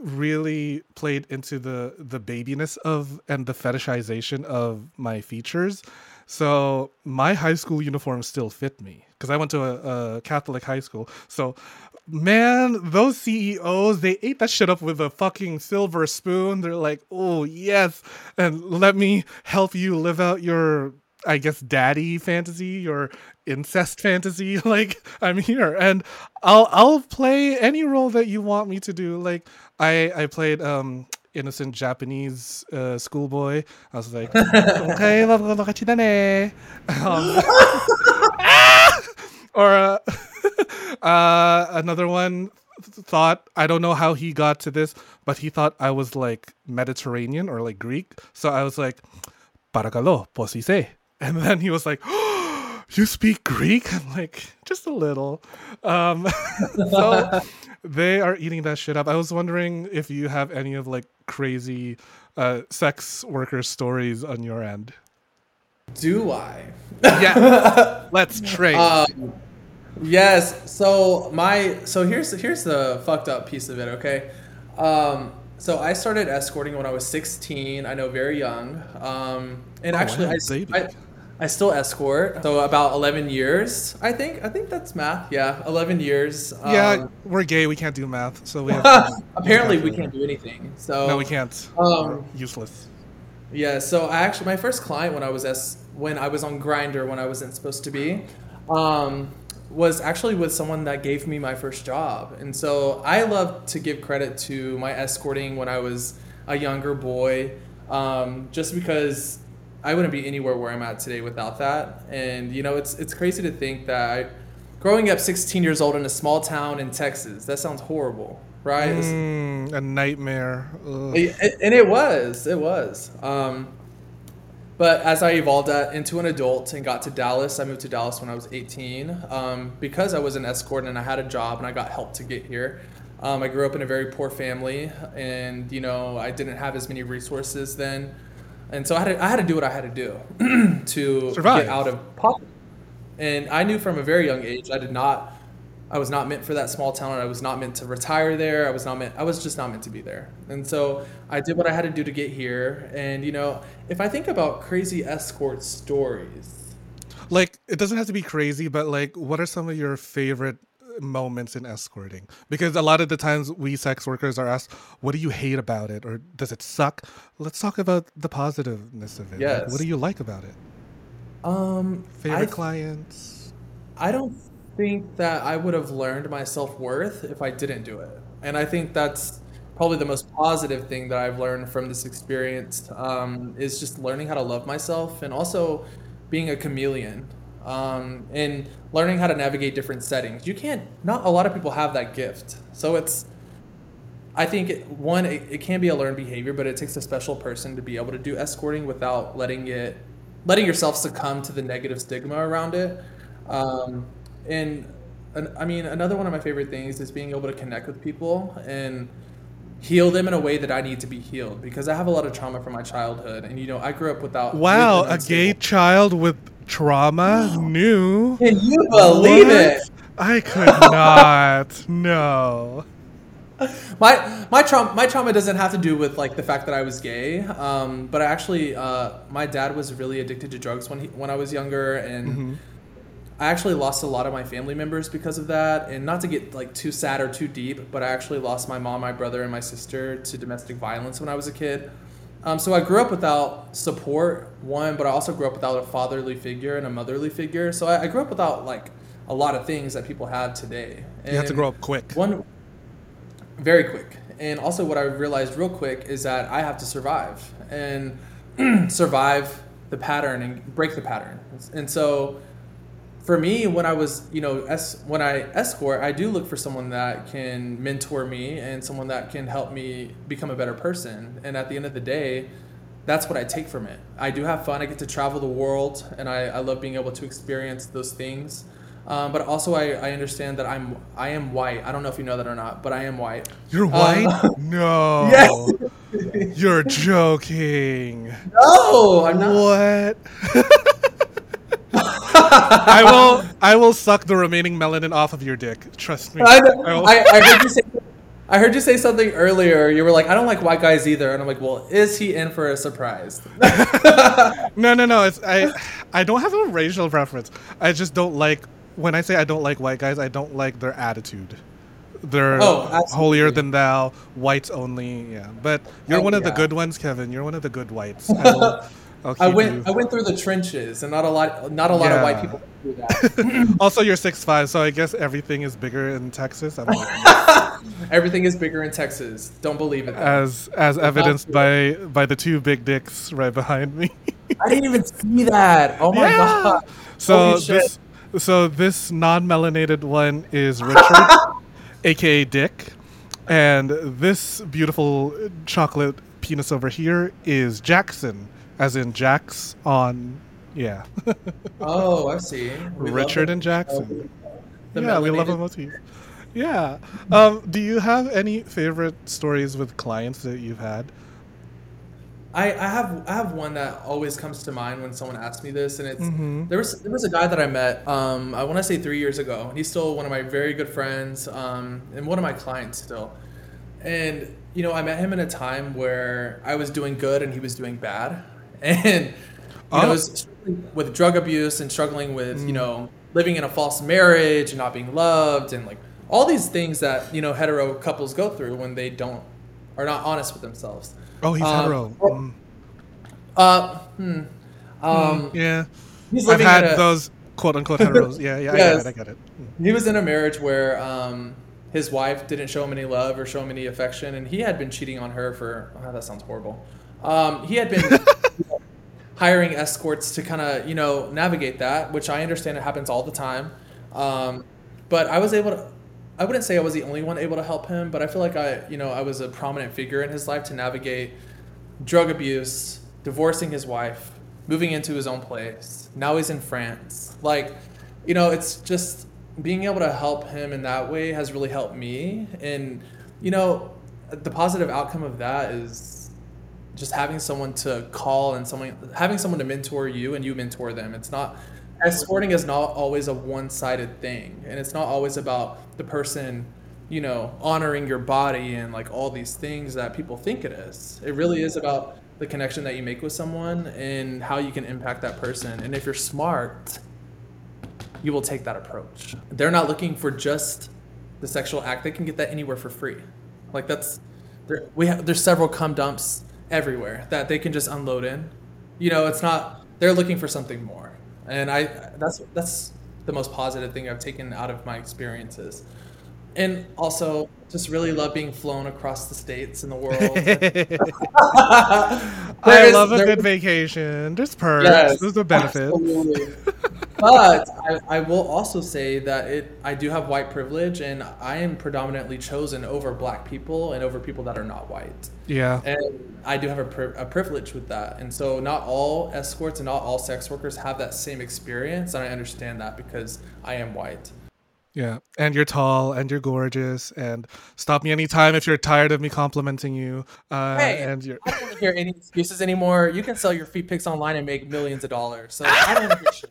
really played into the the babiness of and the fetishization of my features so my high school uniform still fit me because i went to a, a catholic high school so man those ceos they ate that shit up with a fucking silver spoon they're like oh yes and let me help you live out your I guess daddy fantasy or incest fantasy. Like I'm here and I'll I'll play any role that you want me to do. Like I I played um innocent Japanese uh, schoolboy. I was like, okay, um, or uh, <laughs> uh, another one thought I don't know how he got to this, but he thought I was like Mediterranean or like Greek. So I was like, Paragalo, posise. And then he was like, You speak Greek? I'm like, just a little. Um, <laughs> so they are eating that shit up. I was wondering if you have any of like crazy uh, sex worker stories on your end. Do I? Yeah, <laughs> let's trade. Um, yes. So my so here's here's the fucked up piece of it. Okay. Um, so I started escorting when I was 16. I know, very young. Um, and Oh, actually, wow, I. I I still escort. So about 11 years, I think. I think that's math. Yeah, 11 years. yeah, Um, we're gay. We can't do math, so we have. <laughs> apparently, we can't do anything. So No, we can't. Um, Useless. Yeah, so I actually my first client when I was s when I was on Grindr when I wasn't supposed to be, um, was actually with someone that gave me my first job, and so I love to give credit to my escorting when I was a younger boy, um, just because I wouldn't be anywhere where I'm at today without that, and you know it's it's crazy to think that I, growing up 16 years old in a small town in Texas, that sounds horrible, right? Mm, a nightmare. It- and it was, it was. Um, but as I evolved at, into an adult and got to Dallas, I moved to Dallas when I was 18 um, because I was an escort and I had a job and I got help to get here. Um, I grew up in a very poor family, and you know I didn't have as many resources then, and so I had to, I had to do what I had to do <clears throat> to Survive. get out of poverty. And I knew from a very young age I did not I was not meant for that small town. I was not meant to retire there. I was not meant. I was just not meant to be there. And so I did what I had to do to get here. And you know, if I think about crazy escort stories, Like, it doesn't have to be crazy, but like, what are some of your favorite moments in escorting? Because a lot of the times we sex workers are asked, "What do you hate about it?" or "Does it suck?" Let's talk about the positiveness of it. Like, what do you like about it? Um, Favorite I clients? I don't think that I would have learned my self worth if I didn't do it. And I think that's probably the most positive thing that I've learned from this experience um, is just learning how to love myself and also being a chameleon um, and learning how to navigate different settings. You can't, not a lot of people have that gift. So it's, I think it, one, it, it can be a learned behavior, but it takes a special person to be able to do escorting without letting it, letting yourself succumb to the negative stigma around it. Um, and I mean, another one of my favorite things is being able to connect with people and heal them in a way that I need to be healed because I have a lot of trauma from my childhood, and you know, I grew up without. Wow, a gay child with trauma? New? Can you believe What? it? I could <laughs> not. No. my my trauma my trauma doesn't have to do with like the fact that I was gay, um, but I actually uh, my dad was really addicted to drugs when he when I was younger, and I actually lost a lot of my family members because of that. And not to get like too sad or too deep, but I actually lost my mom, my brother, and my sister to domestic violence when I was a kid. Um, so I grew up without support, one, but I also grew up without a fatherly figure and a motherly figure. So I, I grew up without like a lot of things that people have today. You have to grow up quick. One, very quick. And also, what I realized real quick is that I have to survive and <clears throat> survive the pattern and break the pattern. And so, for me, when I was, you know, es- when I escort, I do look for someone that can mentor me and someone that can help me become a better person. And at the end of the day, that's what I take from it. I do have fun. I get to travel the world, and I, I love being able to experience those things. Um, but also, I, I understand that I'm I am white. I don't know if you know that or not, but I am white. You're Um, white? <laughs> no. Yes. You're joking. No, I'm not. What? <laughs> I <laughs> will I will suck the remaining melanin off of your dick. Trust me. I, I I, I heard you say. I heard you say something earlier. You were like, "I don't like white guys either," and I'm like, "Well, is he in for a surprise?" <laughs> No, no, no. It's I. I don't have a racial preference. I just don't like when I say I don't like white guys. I don't like their attitude. They're Oh, holier than thou, whites only. Yeah, but you're Oh, one of the good ones, Kevin. You're one of the good whites. <laughs> I'll I went. you. I went through the trenches, and not a lot. Not a lot of white people do that. <laughs> Also, you're six five, so I guess everything is bigger in Texas. I don't. <laughs> Everything is bigger in Texas. Don't believe it. though. as as evidenced by by the two big dicks right behind me. <laughs> I didn't even see that. Oh my Yeah. god. So this so this non-melanated one is Richard, aka Dick, and this beautiful chocolate penis over here is Jackson, as in Jax on yeah. <laughs> Oh, I see. We Richard and Jackson. the yeah, we love a motif. Yeah. Um, do you have any favorite stories with clients that you've had? I, I have I have one that always comes to mind when someone asks me this, and it's Mhm. there was there was a guy that I met um, I want to say three years ago. and He's still one of my very good friends um, and one of my clients still. And you know I met him in a time where I was doing good and he was doing bad, and you know I Oh. was struggling with drug abuse and struggling with you know living in a false marriage and not being loved and like all these things that you know hetero couples go through when they don't are not honest with themselves. Oh, he's Um, hetero. Mm. Uh, hmm. Um, Yeah. he's I've had a, those quote unquote <laughs> heteros. Yeah, yeah, Yes. I get it. I get it. he was in a marriage where um, his wife didn't show him any love or show him any affection, and he had been cheating on her for. Oh, that sounds horrible. Um, he had been <laughs> hiring escorts to kind of you know navigate that, which I understand it happens all the time. Um, but I was able to. I wouldn't say I was the only one able to help him, but I feel like I, you know, I was a prominent figure in his life to navigate drug abuse, divorcing his wife, moving into his own place. Now he's in France. Like, you know, it's just being able to help him in that way has really helped me. And, you know, the positive outcome of that is just having someone to call and someone having someone to mentor you and you mentor them. It's not escorting is not always a one-sided thing and it's not always about the person you know honoring your body and like all these things that people think it is it really is about the connection that you make with someone and how you can impact that person and if you're smart you will take that approach. They're not looking for just the sexual act. They can get that anywhere for free. Like that's there we have there's several cum dumps everywhere that they can just unload in. You know, it's not they're looking for something more. And I that's that's the most positive thing I've taken out of my experiences. And also just really love being flown across the states and the world. <laughs> <laughs> I love a good vacation. There's perks. Yes, There's a benefit. But I, I will also say that it I do have white privilege and I am predominantly chosen over black people and over people that are not white. Yeah. And I do have a, pri- a privilege with that. And so not all escorts and not all sex workers have that same experience. And I understand that because I am white. Yeah. And you're tall and you're gorgeous and stop me anytime if you're tired of me complimenting you. Uh, Hey, and you're I don't want to hear any excuses anymore. You can sell your feet pics online and make millions of dollars. So I don't to hear shit.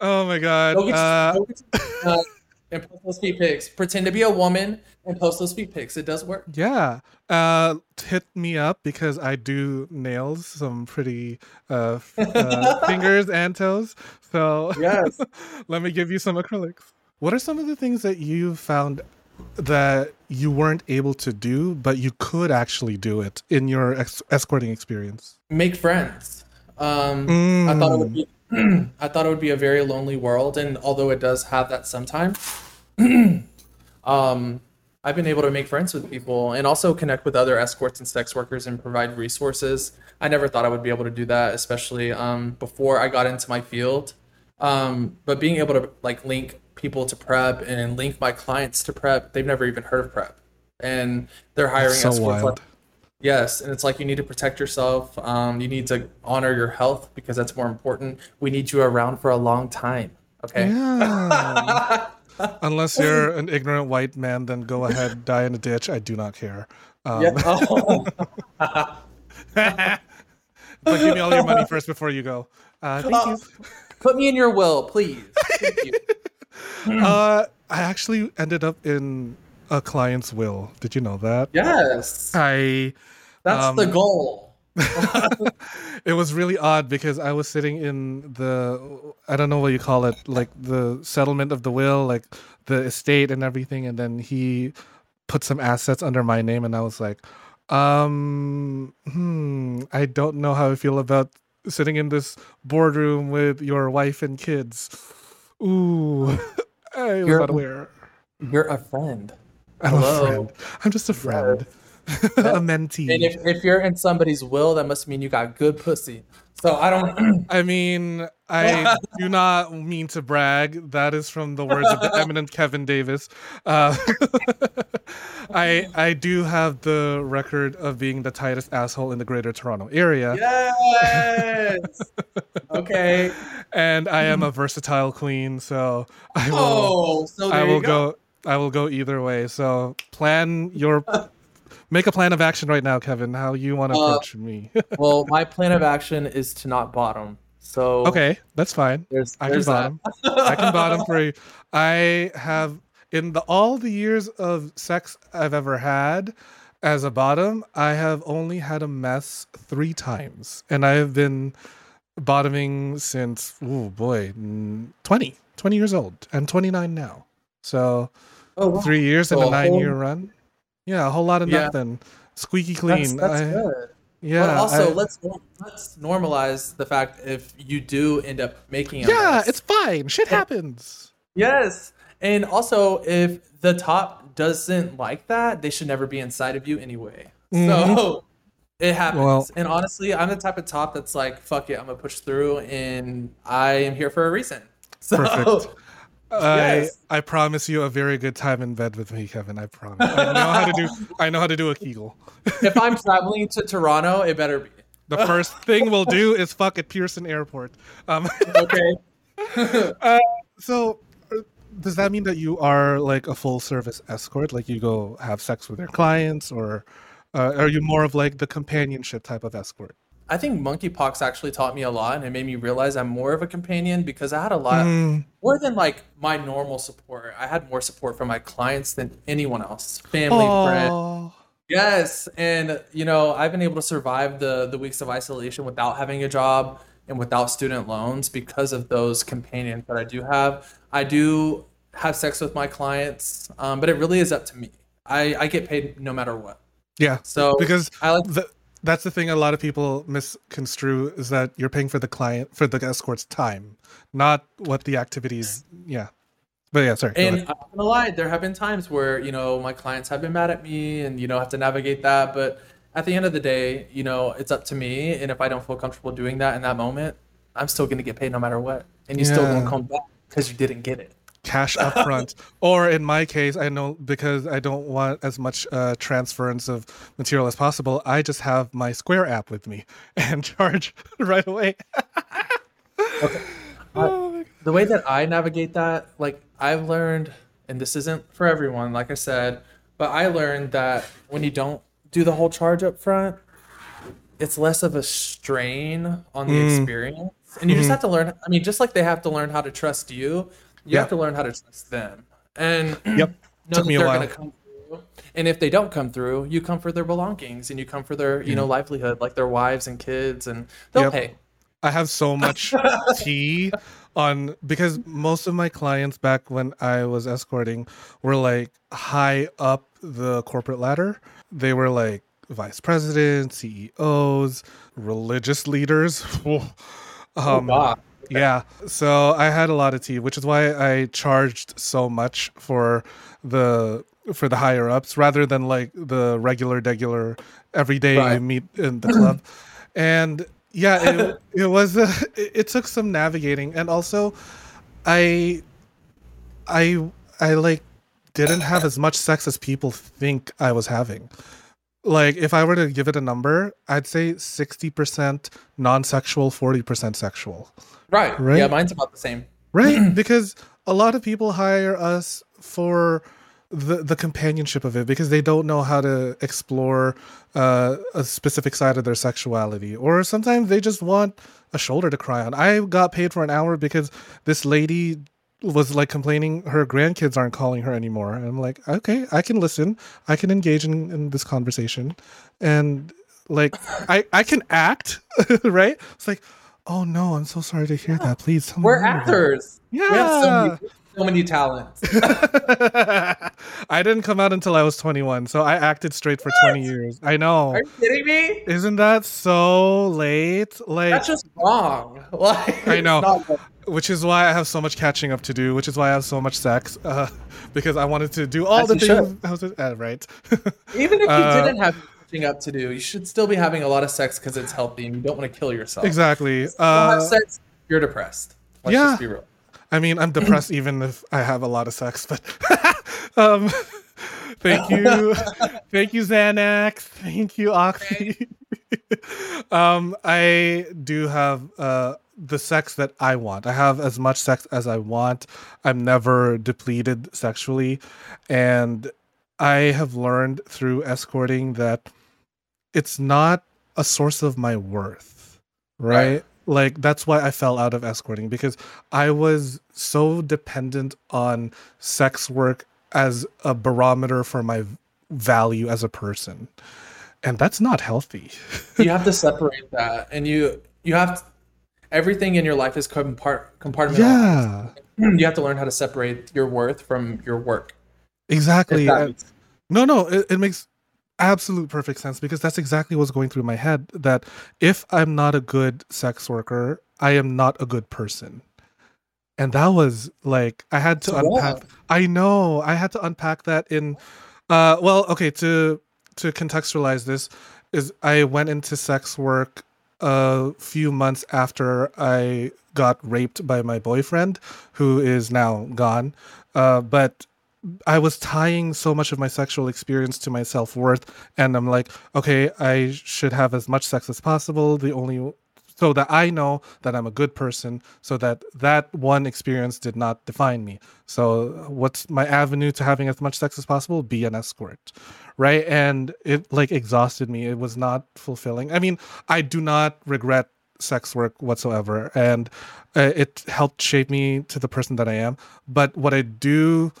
Oh my god. Go get, Uh, <laughs> uh, and post those feet pics. Pretend to be a woman and post those feet pics. It does work. yeah. Uh hit me up because I do nails some pretty uh, uh <laughs> fingers and toes. So Yes. <laughs> let me give you some acrylics. What are some of the things that you found that you weren't able to do, but you could actually do it in your ex- escorting experience? Make friends. Um, I thought it would be. I thought it would be a very lonely world, and although it does have that sometimes, <clears throat> um, I've been able to make friends with people and also connect with other escorts and sex workers and provide resources. I never thought I would be able to do that, especially um, before I got into my field. Um, but being able to like link people to prep and link my clients to prep, they've never even heard of prep, and they're hiring so escorts wild. like Yes, and it's like you need to protect yourself. Um, you need to honor your health because that's more important. We need you around for a long time. Okay. Yeah. <laughs> Unless you're an ignorant white man, then go ahead, die in a ditch. I do not care. Um, Yeah. <laughs> Oh, but give me all your money first before you go. Uh, thank you. put me in your will, please. Thank you. <laughs> Uh, I actually ended up in a client's will. Did you know that? Yes, I. that's Um, the goal. <laughs> It was really odd because I was sitting in the I don't know what you call it, like the settlement of the will, like the estate and everything, and then he put some assets under my name, and I was like, um, hmm, I don't know how I feel about sitting in this boardroom with your wife and kids. Ooh, <laughs> I was You're- not aware. You're a friend. I'm Hello. a friend. I'm just a friend, <laughs> a mentee. And if, if you're in somebody's will, that must mean you got good pussy. So I don't. <clears throat> I mean, I do not mean to brag. That is from the words of the <laughs> eminent Kevin Davis. Uh, <laughs> I I do have the record of being the tightest asshole in the Greater Toronto area, yes. Okay. and I am a versatile queen, so I will Oh, so there I you will go. go. I will go either way. So plan your <laughs> make a plan of action right now, Kevin. How you want to Uh, approach me? <laughs> Well, my plan of action is to not bottom. So okay, that's fine. there's, I can that. bottom. I can bottom for you. I have in the all the years of sex I've ever had as a bottom, I have only had a mess three times, and I have been bottoming since oh boy, mm, 20, 20 years old. I'm 29 now, so Oh, wow. three years and So a a nine year run. Yeah, a whole lot of Yeah. nothing. Squeaky clean. that's I- good. Yeah. but also, I- let's let's normalize the fact if you do end up making a yeah, mess. it's fine. Shit happens. yes, and also if the top doesn't like that, they should never be inside of you anyway. So <laughs> it happens. Mm-hmm. Well- and honestly, I'm the type of top that's like, fuck it, I'm gonna push through, and I am here for a reason. <laughs> So Perfect. I Yes. I promise you a very good time in bed with me, Kevin. I promise. I know how to do. I know how to do a Kegel. <laughs> if I'm traveling to Toronto, it better be. The first thing we'll do is fuck at Pearson Airport. Um, <laughs> Okay. <laughs> so, uh, does that mean that you are like a full service escort? Like you go have sex with your clients, or uh, are you more of like the companionship type of escort? I think monkeypox actually taught me a lot and it made me realize I'm more of a companion because I had a lot Mm, more than like my normal support. I had more support from my clients than anyone else, family, friends. Yes, and you know I've been able to survive the the weeks of isolation without having a job and without student loans because of those companions that I do have. I do have sex with my clients, um, but it really is up to me. I, I get paid no matter what. Yeah. So because I like the, that's the thing a lot of people misconstrue is that you're paying for the client for the escort's time, not what the activities. Yeah. But yeah, sorry. And. I'm not gonna lie, there have been times where you know my clients have been mad at me, and you know have to navigate that. But at the end of the day, you know it's up to me, and if I don't feel comfortable doing that in that moment, I'm still gonna get paid no matter what, and you still Yeah. gonna come back because you didn't get it. Cash up front. <laughs> Or in my case i know because i don't want as much uh, transference of material as possible i just have my square app with me <laughs> and charge <laughs> right away. Oh the way that I navigate that, like I've learned, and this isn't for everyone, like I said, but I learned that when you don't do the whole charge up front, it's less of a strain on the Mm. experience. And you just have to learn, I mean, just like they have to learn how to trust you, you Yeah. have to learn how to trust them. And Yep. <clears throat> know Took that me a they're while. gonna come through. And if they don't come through, you come for their belongings and you come for their, you know, livelihood, like their wives and kids, and they'll Yep. pay. I have so much <laughs> tea on because most of my clients back when I was escorting were like high up the corporate ladder. They were like vice presidents, CEOs, religious leaders. <laughs> Oh, um, God. Yeah. So I had a lot of tea, which is why I charged so much for the for the higher ups rather than like the regular regular everyday you meet in the club. <clears throat> and yeah, it, <laughs> it was uh, it, it took some navigating and also I I I like didn't have as much sex as people think I was having. Like if I were to give it a number, I'd say 60% non-sexual, 40% sexual. Right. Right? Yeah, mine's about the same. Right? <clears throat> because a lot of people hire us for the the companionship of it because they don't know how to explore uh, a specific side of their sexuality or sometimes they just want a shoulder to cry on. I got paid for an hour because this lady was like complaining her grandkids aren't calling her anymore. And I'm like, okay, I can listen. I can engage in, in this conversation. And like I I can act, <laughs> right? It's like, oh no, I'm so sorry to hear that. Please tell We're more about it." actors. We have so Yeah. many, so many talents. <laughs> I didn't come out until I was 21, so I acted straight for 20 years. I know. Are you kidding me? Isn't that so late? Like That's just wrong. <laughs> Like, I know. It's not- which is why I have so much catching up to do, which is why I have so much sex <laughs> uh, because I wanted to do all As the things I was uh, right. <laughs> Even if you Uh, didn't have catching up to do, you should still be having a lot of sex because it's healthy and you don't want to kill yourself. exactly. If you don't have Uh, sex, you're depressed. Let's yeah. just be real. I mean, I'm depressed <clears throat> even if I have a lot of sex, but <laughs> um thank you. thank you Xanax. Thank you Oxy. um I do have uh the sex that I want. I have as much sex as I want. I'm never depleted sexually and I have learned through escorting that it's not a source of my worth, right? Right. Like that's why I fell out of escorting because I was so dependent on sex work as a barometer for my value as a person. And that's not healthy. <laughs> You have to separate that, and you you have to, everything in your life is compart compartmentalized. yeah. You have to learn how to separate your worth from your work. Exactly. Uh, No, no, it, it makes absolute perfect sense because that's exactly what's going through my head. That if I'm not a good sex worker, I am not a good person. And that was like I had to unpack. I know I had to unpack that in. Uh, well, okay. To to contextualize this, is I went into sex work a few months after I got raped by my boyfriend, who is now gone. Uh, but I was tying so much of my sexual experience to my self worth, and I'm like, okay, I should have as much sex as possible. The only so that I know that I'm a good person, so that that one experience did not define me. So, what's my avenue to having as much sex as possible? Be an escort, right? And it like exhausted me. It was not fulfilling. I mean, I do not regret sex work whatsoever, and uh, it helped shape me to the person that I am. But what I do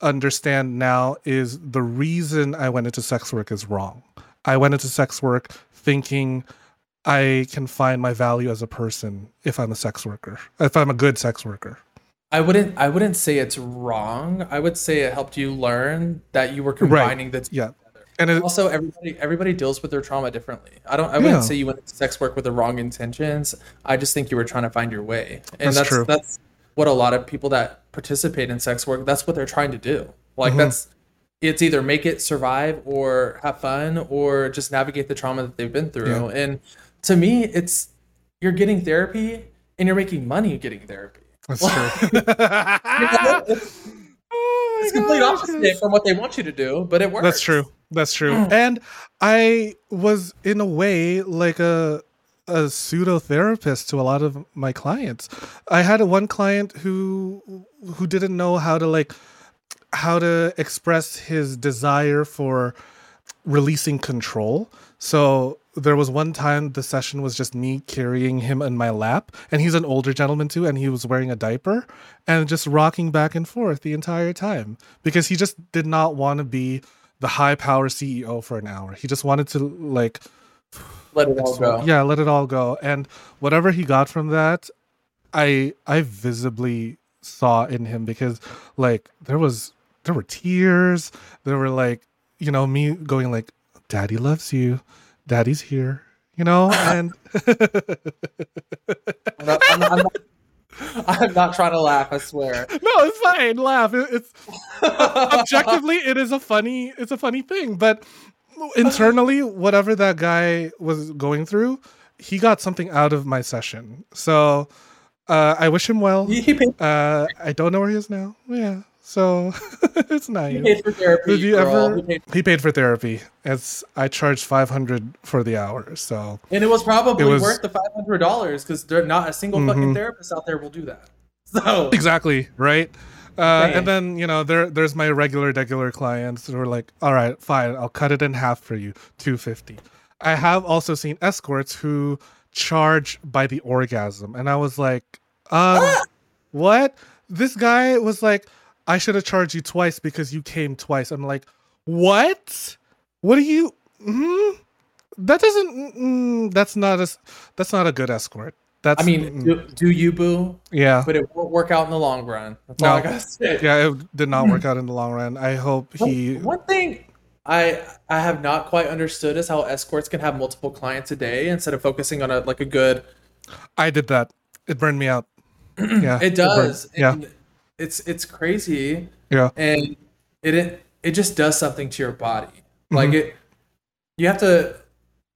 understand now is the reason I went into sex work is wrong. I went into sex work thinking I can find my value as a person if I'm a sex worker, if I'm a good sex worker. I wouldn't I wouldn't say it's wrong. I would say it helped you learn that you were combining the two Yeah. together. And it, Also, everybody everybody deals with their trauma differently. I don't I wouldn't Yeah. say you went into sex work with the wrong intentions. I just think you were trying to find your way. And That's that's true. that's what a lot of people that participate in sex work, that's what they're trying to do. Like Mhm. that's it's either make it survive or have fun or just navigate the trauma that they've been through. And to me, it's you're getting therapy and you're making money getting therapy. that's true. it's <laughs> Oh it's complete gosh, opposite from what they want you to do, but it works. That's true. That's true. Mm. And I was in a way like a a pseudo therapist to a lot of my clients. I had one client who who didn't know how to like how to express his desire for releasing control. So there was one time the session was just me carrying him in my lap, and he's an older gentleman too, and he was wearing a diaper and just rocking back and forth the entire time because he just did not want to be the high power CEO for an hour. He just wanted to like Let it all go. yeah, let it all go. And whatever he got from that, I I visibly saw in him because like there was there were tears, there were like, you know, me going like, Daddy loves you, Daddy's here, you know, and I'm not, I'm, I'm, not, I'm not trying to laugh. I swear. no, it's fine. Laugh. It- It's objectively, it is a funny. It's a funny thing, but internally, whatever that guy was going through, he got something out of my session. So uh, I wish him well. He, he paid, Uh, I don't know where he is now. Yeah, so <laughs> it's he nice. paid for therapy. Did you ever? He paid- He paid for therapy. It's I charged five hundred for the hour. So and it was probably It was- worth the five hundred dollars because there not a single Mhm. fucking therapist out there will do that. <laughs> So exactly right uh, and then you know there there's my regular regular clients who are like all right fine i'll cut it in half for you 250 i have also seen escorts who charge by the orgasm and i was like um what this guy was like i should have charged you twice because you came twice i'm like what what are you hmm? that doesn't mm, that's not a that's not a good escort that's I mean, mm, do, do you boo? yeah But it won't work out in the long run. That's No. all I gotta <laughs> say. yeah, it did not work out in the long run. I hope he. One thing I I have not quite understood is how escorts can have multiple clients a day instead of focusing on a like a good. I did that. It burned me out. <clears throat> Yeah, It does. Yeah, And It's it's crazy. yeah, and it it, it just does something to your body Mm-hmm. like it you have to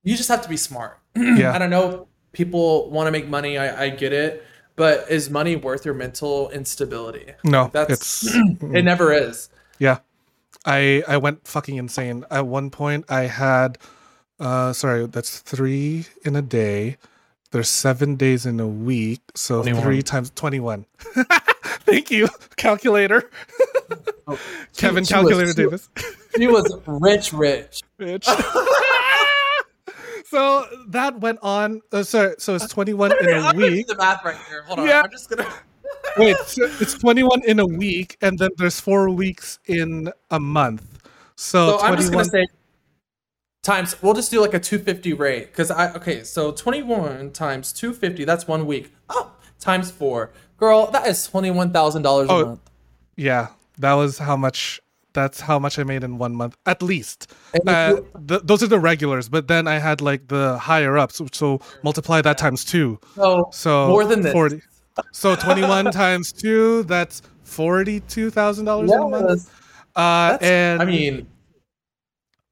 you just have to be smart <clears throat> Yeah. i don't know people want to make money I, I get it but is money worth your mental instability no, that's it's <clears throat> it never is yeah. I I went fucking insane. At one point, I had, uh, sorry, that's three in a day. There's seven days in a week, so 21. three times twenty-one. <laughs> Thank you, calculator. <laughs> Kevin, she was- calculator she- Davis. he was rich rich <laughs> bitch. <laughs> so that went on. Uh, sorry, so it's 21 in a I'm gonna do week. the math right here hold on Yeah. i'm just gonna Wait, so it's 21 in a week, and then there's four weeks in a month. So, so i'm just gonna say times we'll just do like a 250 rate because i okay so 21 times 250 that's one week oh times four girl that is $21000 a Oh, month yeah, that was how much. That's how much I made in one month, at least. Uh, you- th- those are the regulars, but then I had like the higher ups, so, so multiply that times two. so So more than this 40. So 21 <laughs> times two, that's $42,000 in a month. Yes. Uh, and I mean,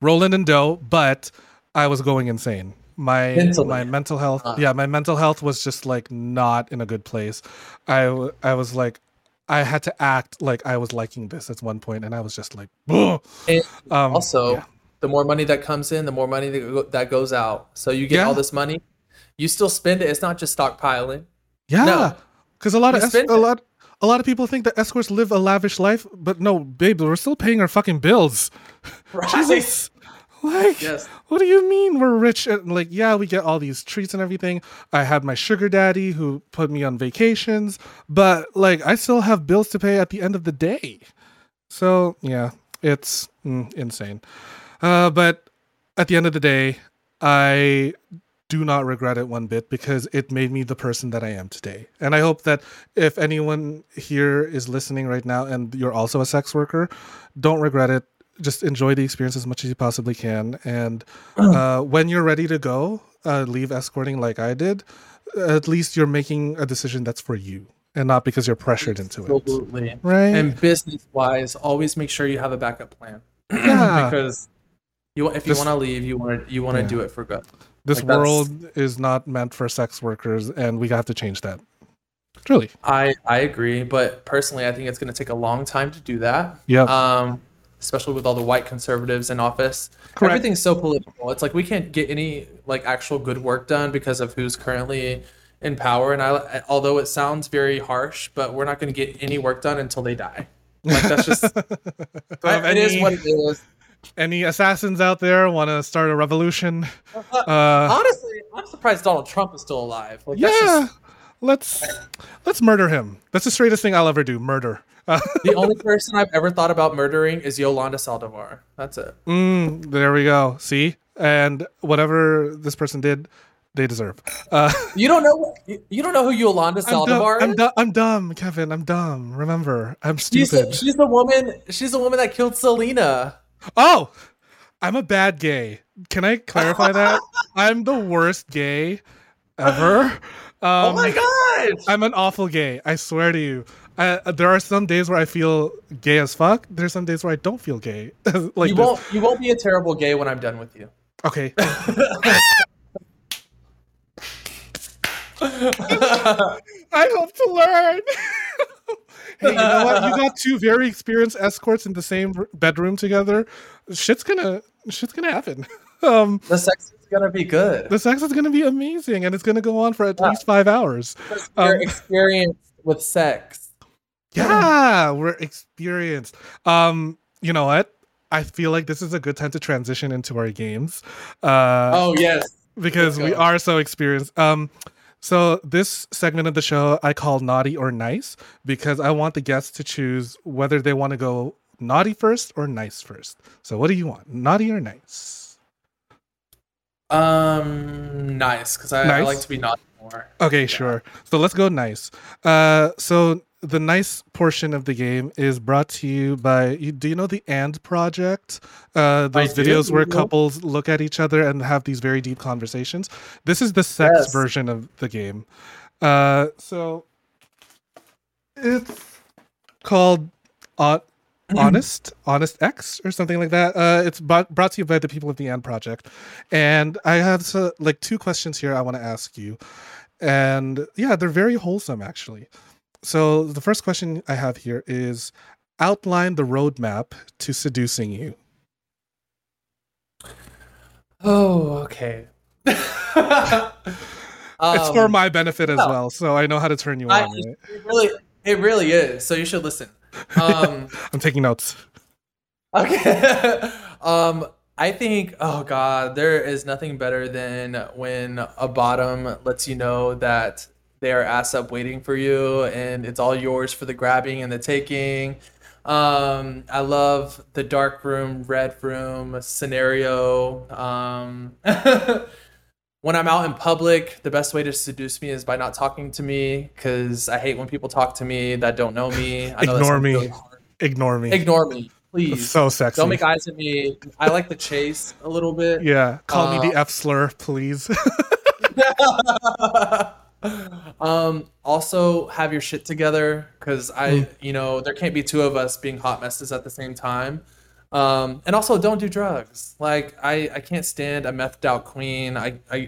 rolling in dough, but I was going insane. My Mentally. my mental health, Uh. yeah, my mental health was just like not in a good place. i i was like, I had to act like I was liking this at one point, and I was just like, <laughs> um, also, yeah. the more money that comes in, the more money that, go- that goes out. So you get Yeah. all this money, you still spend it. It's not just stockpiling. yeah, no. because a lot of es- a lot a lot of people think that escorts live a lavish life, but no, babe, we're still paying our fucking bills. <laughs> Right? Jesus. Like, Yes. what do you mean we're rich? And like, yeah, we get all these treats and everything. I had my sugar daddy who put me on vacations, but like, I still have bills to pay at the end of the day. So yeah, it's mm, insane. Uh, but at the end of the day, I do not regret it one bit because it made me the person that I am today. And I hope that if anyone here is listening right now and you're also a sex worker, don't regret it. Just enjoy the experience as much as you possibly can. And <clears throat> uh, when you're ready to go, uh, leave escorting like I did, at least you're making a decision that's for you and not because you're pressured into it. Absolutely. Right? And business wise, always make sure you have a backup plan. Yeah. <clears throat> because you if you want to leave, you want to you want to Yeah. do it for good. this like, world is not meant for sex workers, and we have to change that. Truly. I I agree, but personally, I think it's going to take a long time to do that. Yeah. Um, especially with all the white conservatives in office. Correct. Everything's so political. It's like we can't get any like actual good work done because of who's currently in power. And I, although it sounds very harsh, but we're not going to get any work done until they die. Like that's just <laughs> So if it is what it is. any assassins out there want to start a revolution? Uh, Honestly, I'm surprised Donald Trump is still alive. Like that's yeah, just let's let's murder him. That's the straightest thing I'll ever do. Murder. <laughs> The only person I've ever thought about murdering is Yolanda Saldivar. That's it. mm, there we go. See, and whatever this person did, they deserve. Uh, <laughs> You don't know you, don't know who Yolanda dumb, Saldivar I'm, is? du- I'm dumb, Kevin. I'm dumb. Remember, I'm She's, stupid. she's the woman. She's the woman that killed Selena. Oh, I'm a bad gay. Can I clarify that? <laughs> I'm the worst gay ever. Um, oh my god! I'm an awful gay. I swear to you. Uh, there are some days where I feel gay as fuck. There's some days where I don't feel gay. <laughs> like you won't. You won't be a terrible gay when I'm done with you. Okay. <laughs> I hope to learn. <laughs> hey, you know what? You got two very experienced escorts in the same bedroom together. Shit's gonna shit's gonna happen. Um, The sex is gonna be good. the sex is gonna be amazing, and it's gonna go on for at least five hours. Your um, experience with sex. Yeah, we're experienced. Um, you know what? I feel like this is a good time to transition into our games. Uh, Oh yes. because we are so experienced. Um, so this segment of the show I call naughty or nice because I want the guests to choose whether they want to go naughty first or nice first. So what do you want, naughty or nice? Um, nice because I, I like to be naughty more. Okay, sure. So let's go nice. Uh, so the nice portion of the game is brought to you by. You, do you know the And Project? Uh, those do. videos where couples look at each other and have these very deep conversations. This is the sex Yes. version of the game. Uh, so it's called uh, Honest, Honest X, or something like that. Uh, it's brought, brought to you by the people of the And Project, and I have so, like two questions here I want to ask you, and yeah, they're very wholesome actually. So the first question I have here is outline the roadmap to seducing you. Oh, okay. <laughs> it's for Um, my benefit as well, so I know how to turn you I- on. Right? It really, it really is. So you should listen. Um, <laughs> I'm taking notes. okay. <laughs> um, I think, oh god, there is nothing better than when a bottom lets you know that they are ass up waiting for you, and it's all yours for the grabbing and the taking. Um, I love the dark room, red room scenario. Um, <laughs> when I'm out in public, the best way to seduce me is by not talking to me because I hate when people talk to me that don't know me. I know Ignore me. really. Ignore me. Ignore me, please. so sexy. Don't make eyes at me. I like the chase a little bit. yeah, call me the F slur, please. <laughs> <laughs> um also have your shit together because i Mm. you know there can't be two of us being hot messes at the same time um and also don't do drugs like i i can't stand a methed out queen i i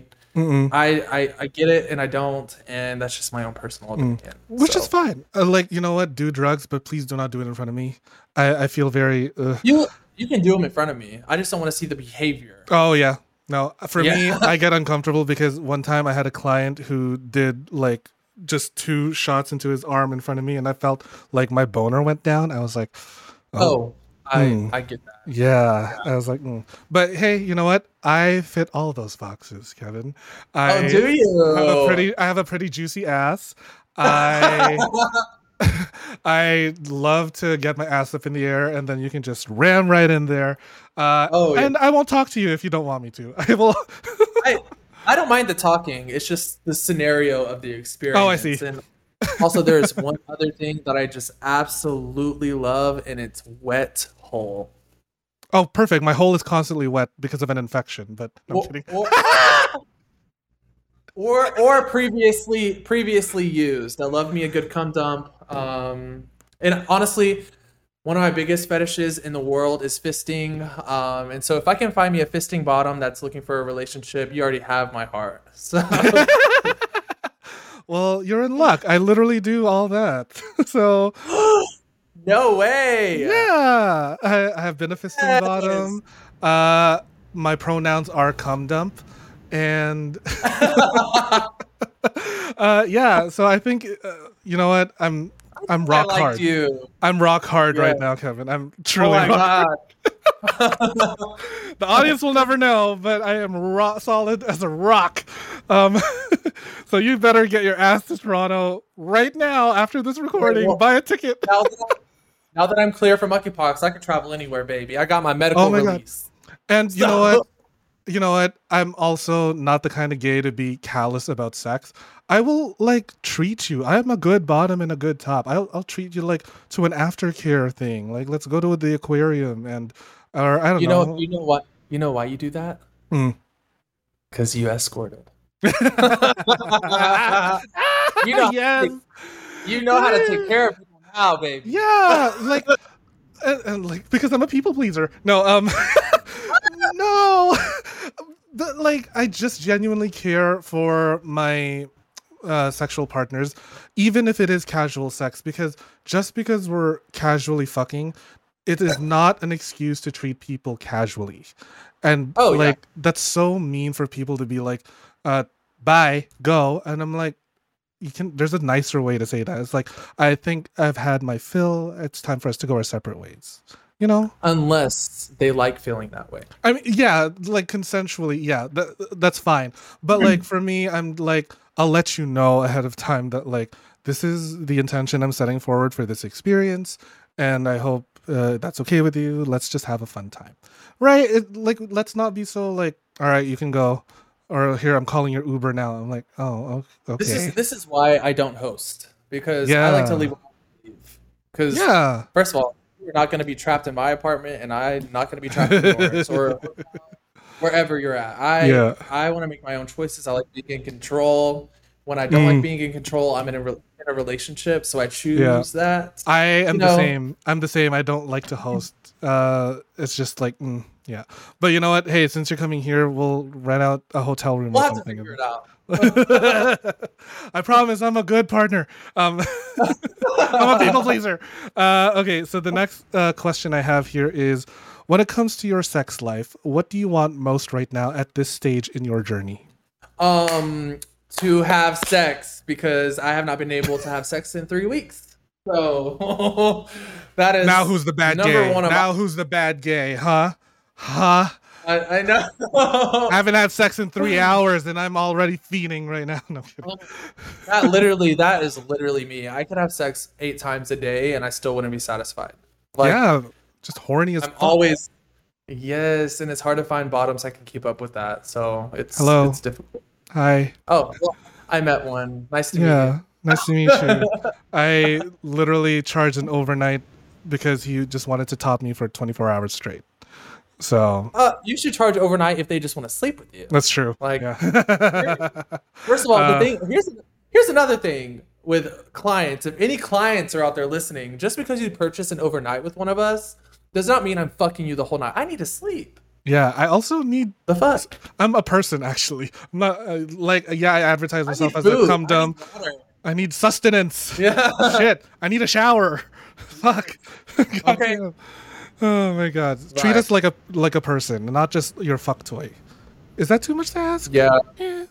I, I i get it and i don't and that's just my own personal opinion Mm. Which So, is fine. Uh, like you know what, do drugs, but please do not do it in front of me. I, I feel very. Uh, you you can do them in front of me i just don't want to see the behavior oh yeah, no. For me, I get uncomfortable because one time I had a client who did like just two shots into his arm in front of me, and I felt like my boner went down. I was like, oh, i Hmm. i get that Yeah, I was like, mm. but hey, you know what? I fit all those boxes, Kevin. I oh do you have a pretty, I have a pretty juicy ass. I <laughs> <laughs> I love to get my ass up in the air, and then you can just ram right in there. Uh, Oh, yeah. and I won't talk to you if you don't want me to. <laughs> I will. I I don't mind the talking. It's just the scenario of the experience. Oh, I see. And also, there's one other thing that I just absolutely love, and it's wet hole. Oh, perfect. My hole is constantly wet because of an infection, but I'm or, kidding. Or, <laughs> or or previously previously used. I love me a good cum dump. Um, and honestly, one of my biggest fetishes in the world is fisting. Um, and so if I can find me a fisting bottom that's looking for a relationship, you already have my heart. <laughs> So <laughs> Well, you're in luck. I literally do all that. so <gasps> <gasps> <gasps> no way. yeah, I, I have been a fisting Yes. bottom. Uh, my pronouns are cum dump, and <laughs> uh, yeah. So I think uh, you know what I'm. I'm I rock liked hard. you. I'm rock hard right now, Kevin. I'm Oh truly. god. <laughs> The audience will never know, but I am rock solid as a rock. Um, <laughs> so you better get your ass to Toronto right now after this recording. well- buy a ticket. Now, that I, now that I'm clear from monkeypox, I can travel anywhere, baby. I got my medical Oh my God. release. And you know what? You know what? I'm also not the kind of gay to be callous about sex. I will like treat you. I am a good bottom and a good top. I'll I'll treat you like to an aftercare thing. Like let's go to the aquarium and or I don't You know. know, you know what? You know why you do that? Hmm. Because you escorted. <laughs> <laughs> you know, yes. you know how to take care of people now, baby. Yeah, <laughs> like, and, and like because I'm a people pleaser. No, um, <laughs> no, the, like I just genuinely care for my uh, sexual partners, even if it is casual sex. Because just because we're casually fucking, it is not an excuse to treat people casually. And Oh, yeah. like that's so mean for people to be like, uh, "Bye, go," and I'm like you can there's a nicer way to say that. It's like i think i've had my fill. It's time for us to go our separate ways. You know? Unless they like feeling that way. i mean yeah like consensually yeah that, that's fine. But like for me i'm like i'll let you know ahead of time that like this is the intention i'm setting forward for this experience and i hope uh, that's okay with you. Let's just have a fun time. Right? It, like let's not be so like all right you can go or here i'm calling your uber now i'm like oh okay This is this is why I don't host because I like to leave. Because yeah first of all, you're not going to be trapped in my apartment, and I'm not going to be trapped in yours or <laughs> wherever you're at. I Yeah. I want to make my own choices. I like being in control. When I don't Mm. like being in control, I'm in a, re- in a relationship, so I choose Yeah. that. I am You the know- same. I'm the same. I don't like to host. Uh, it's just like, mm, yeah. But you know what? Hey, since you're coming here, we'll rent out a hotel room We'll or something. figure it out. <laughs> I promise, I'm a good partner. Um, <laughs> I'm a people pleaser. Uh, okay, so the next uh, question I have here is: When it comes to your sex life, what do you want most right now at this stage in your journey? Um, to have sex because I have not been able to have sex in three weeks. So <laughs> that is Now who's the bad gay? now who's the bad gay? Huh? Huh? I, I know. I haven't had sex in three <laughs> hours and I'm already fiending right now. <laughs> No kidding. Oh, that literally, that is literally me. I could have sex eight times a day and I still wouldn't be satisfied. Like, yeah, just horny as I'm fuck. always yes, and it's hard to find bottoms I can keep up with that. So it's Hello. it's difficult. Hi. Oh, well, I met one. Nice to meet you. Nice to meet you. I literally charged an overnight because he just wanted to top me for 24 hours straight. So Uh, you should charge overnight if they just want to sleep with you. that's true. Like- yeah. <laughs> First of all, Uh, the thing here's here's another thing with clients. If any clients are out there listening, just because you purchase an overnight with one of us does not mean I'm fucking you the whole night. I need to sleep. yeah. I also need. The fuck. I'm a person actually. I'm not uh, like yeah. I advertise myself need as a cum I dumb. I need sustenance. <laughs> Yeah. Shit. I need a shower. <laughs> Fuck. <laughs> Okay. damn. Oh my god. Treat us like a like a person, not just your fuck toy. Is that too much to ask? Yeah. Yeah.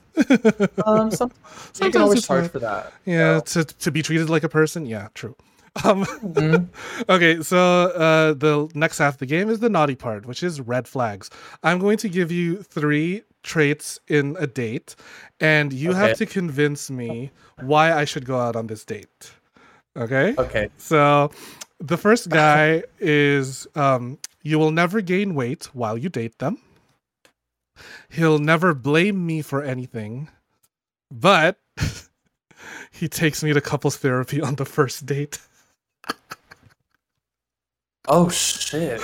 Um. Some, you Sometimes can always charge fine. for that. Yeah, to to be treated like a person. Yeah, true. Um, Mhm. okay, so uh, the next half of the game is the naughty part, which is red flags. I'm going to give you three traits in a date, and you have to convince me why I should go out on this date. Okay. Okay. So the first guy <laughs> is um, you will never gain weight while you date them. He'll never blame me for anything, but <laughs> he takes me to couples therapy on the first date. <laughs> Oh shit.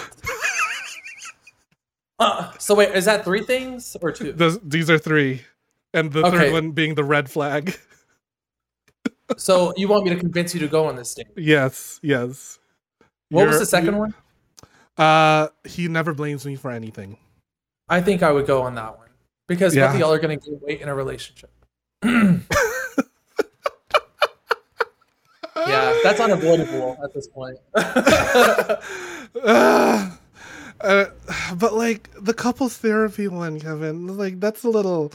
Uh, <laughs> so wait, is that three things or two? <laughs> Those, these are three, and the Okay. third one being the red flag. <laughs> So you want me to convince you to go on this date? yes, yes. What was You're- the second you- one? Uh, he never blames me for anything. I think I would go on that one because Yeah. both of y'all are gonna gain weight in a relationship. <clears throat> yeah, that's unavoidable at this point. Uh, uh, <sighs> but like the couples therapy one, Kevin, like that's a little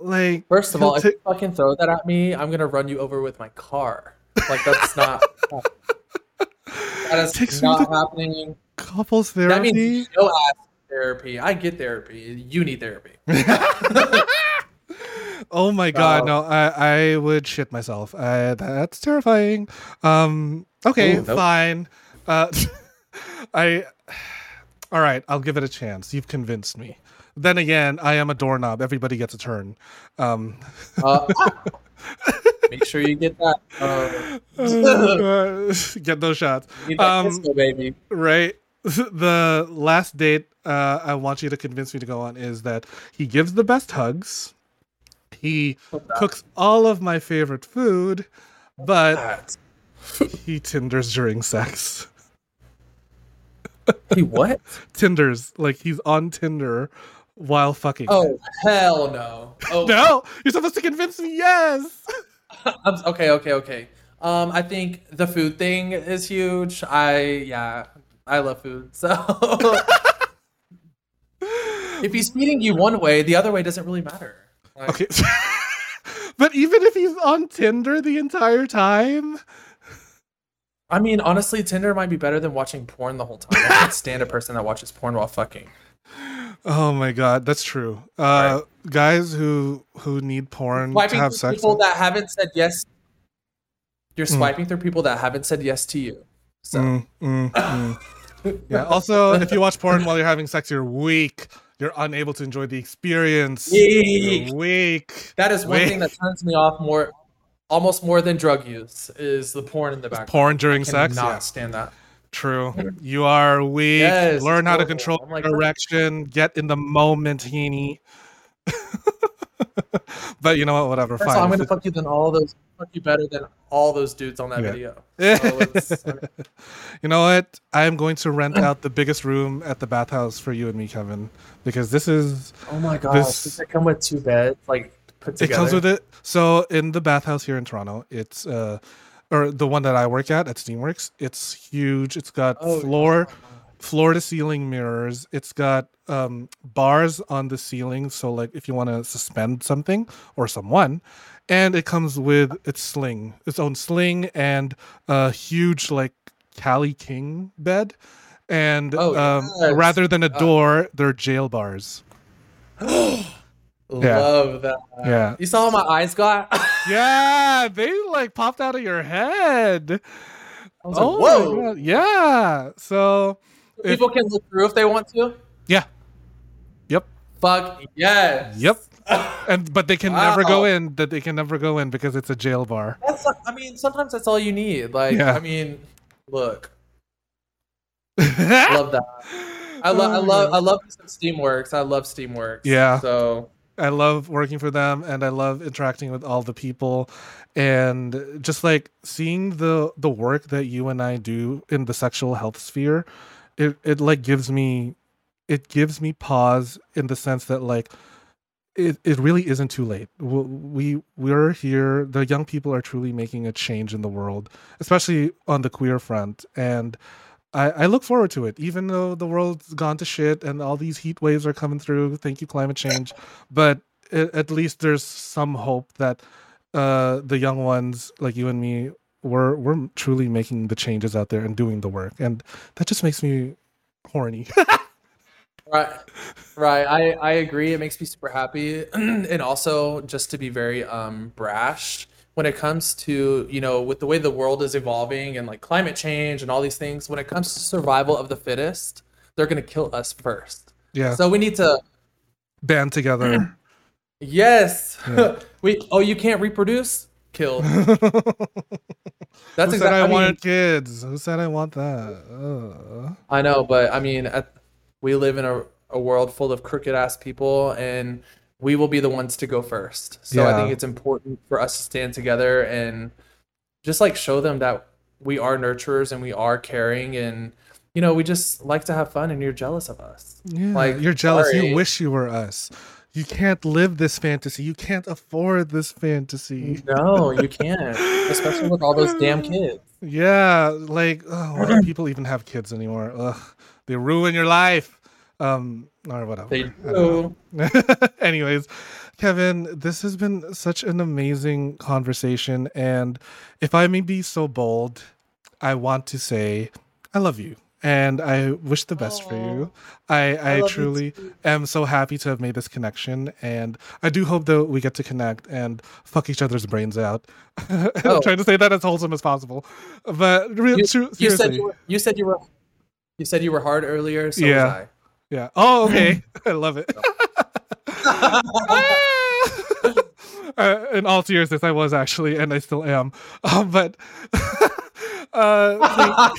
like. First of all, if you fucking throw that at me, I'm gonna run you over with my car. Like that's <laughs> not. that is Takes not to- happening. couples therapy. That means no ass therapy. I get therapy. You need therapy. <laughs> <laughs> oh my god, no! I I would shit myself. I, that's terrifying. Um. Okay, Ooh, nope. fine. Uh, I. All right, I'll give it a chance. You've convinced me. Then again, I am a doorknob. Everybody gets a turn. Um. Uh, <laughs> make sure you get that. Uh, <laughs> get those shots. that Um, disco, baby. right <laughs> the last date uh, i want you to convince me to go on is that he gives the best hugs he cooks all of my favorite food but he tinders during sex He what? <laughs> tinders like he's on tinder while fucking Oh hell no. Oh <laughs> no you're supposed to convince me yes <laughs> I'm, okay, okay, okay. Um, I think the food thing is huge. I yeah, I love food. So if he's feeding you one way, the other way doesn't really matter. Like, okay but even if he's on tinder the entire time I mean, honestly, Tinder might be better than watching porn the whole time. I can't stand a person that watches porn while fucking. oh my god that's true uh guys who who need porn to have sex people that haven't said yes. You're Mm. swiping through people that haven't said yes to you. So Mm, mm, mm. <laughs> yeah. Also, if you watch porn while you're having sex, you're weak. You're unable to enjoy the experience. Weak. Weak. that is one Wait. thing that turns me off more, almost more than drug use, is the porn in the background. Porn during I sex. cannot Yeah, stand that. true. You are weak. Yes, Learn how to control like, your erection. Get in the moment, Heaney. <laughs> but you know what? Whatever. First Fine. all, I'm gonna fuck you than all those. Fuck you better than all those dudes on that Yeah. video. <laughs> So it's- you know what? I am going to rent out the biggest room at the bathhouse for you and me, Kevin, because this is oh my gosh! This- Does it come with two beds, like put It comes with it. So in the bathhouse here in Toronto, it's uh, or the one that I work at at Steamworks, it's huge. It's got Oh, floor, floor to ceiling mirrors. It's got um bars on the ceiling, so like if you want to suspend something or someone, and it comes with its sling, its own sling, and a huge like Cali King bed. And Oh, um, yes. rather than a Uh, door, they're jail bars. <gasps> <gasps> Yeah. Love that. Yeah. You saw how my eyes got? <laughs> Yeah, they like popped out of your head. was oh, like, whoa! Yeah. So, if- People can look through if they want to. yeah. Yep. Fuck yes. Yep. <laughs> And but they can never go in. That they can never go in because it's a jail bar. That's. I mean, sometimes that's all you need. Like, Yeah. I mean, look, I <laughs> love that. I love. I Oh, love. I love me some Steamworks. I love Steamworks. Yeah. So I love working for them and I love interacting with all the people and just like seeing the the work that you and I do in the sexual health sphere it it like gives me it gives me pause in the sense that like it, it really isn't too late. We we're here. The young people are truly making a change in the world, especially on the queer front. And I, I look forward to it, even though the world's gone to shit and all these heat waves are coming through. Thank you, climate change. But a- at least there's some hope that uh, the young ones like you and me, we're we're truly making the changes out there and doing the work, and that just makes me horny. <laughs> Right, right. I I agree. It makes me super happy, <clears throat> and also just to be very um brash when it comes to you know with the way the world is evolving and like climate change and all these things. When it comes to survival of the fittest, they're gonna kill us first. yeah. So we need to band together. <clears throat> Yes. Yeah. <laughs> Wait. Oh, you can't reproduce? Killed. <laughs> Who That's exactly. I I, mean, wanted kids? Who said I want that? Uh. I know, but I mean, at, we live in a, a world full of crooked ass people, and we will be the ones to go first. So I think it's important for us to stand together and just like show them that we are nurturers and we are caring, and you know, we just like to have fun, and you're jealous of us. Yeah, Like, you're jealous. sorry. You wish you were us. You can't live this fantasy. You can't afford this fantasy. No, you can't, especially with all those damn <laughs> kids. Yeah, like oh, why do people even have kids anymore? Ugh, they ruin your life. Um, or whatever. They do. <laughs> Anyways, Kevin, this has been such an amazing conversation. And if I may be so bold, I want to say I love you. And I wish the best for you. I, I, you truly am so happy to have made this connection. And I do hope that we get to connect and fuck each other's brains out. <laughs> Oh. I'm trying to say that as wholesome as possible. But real, You, true, you said you were, you said you were you said you were hard earlier. So Yeah. Was I. Yeah. Oh, okay. <laughs> <laughs> I love it. <laughs> uh, in all seriousness, I was actually, and I still am. Um, but uh, thank-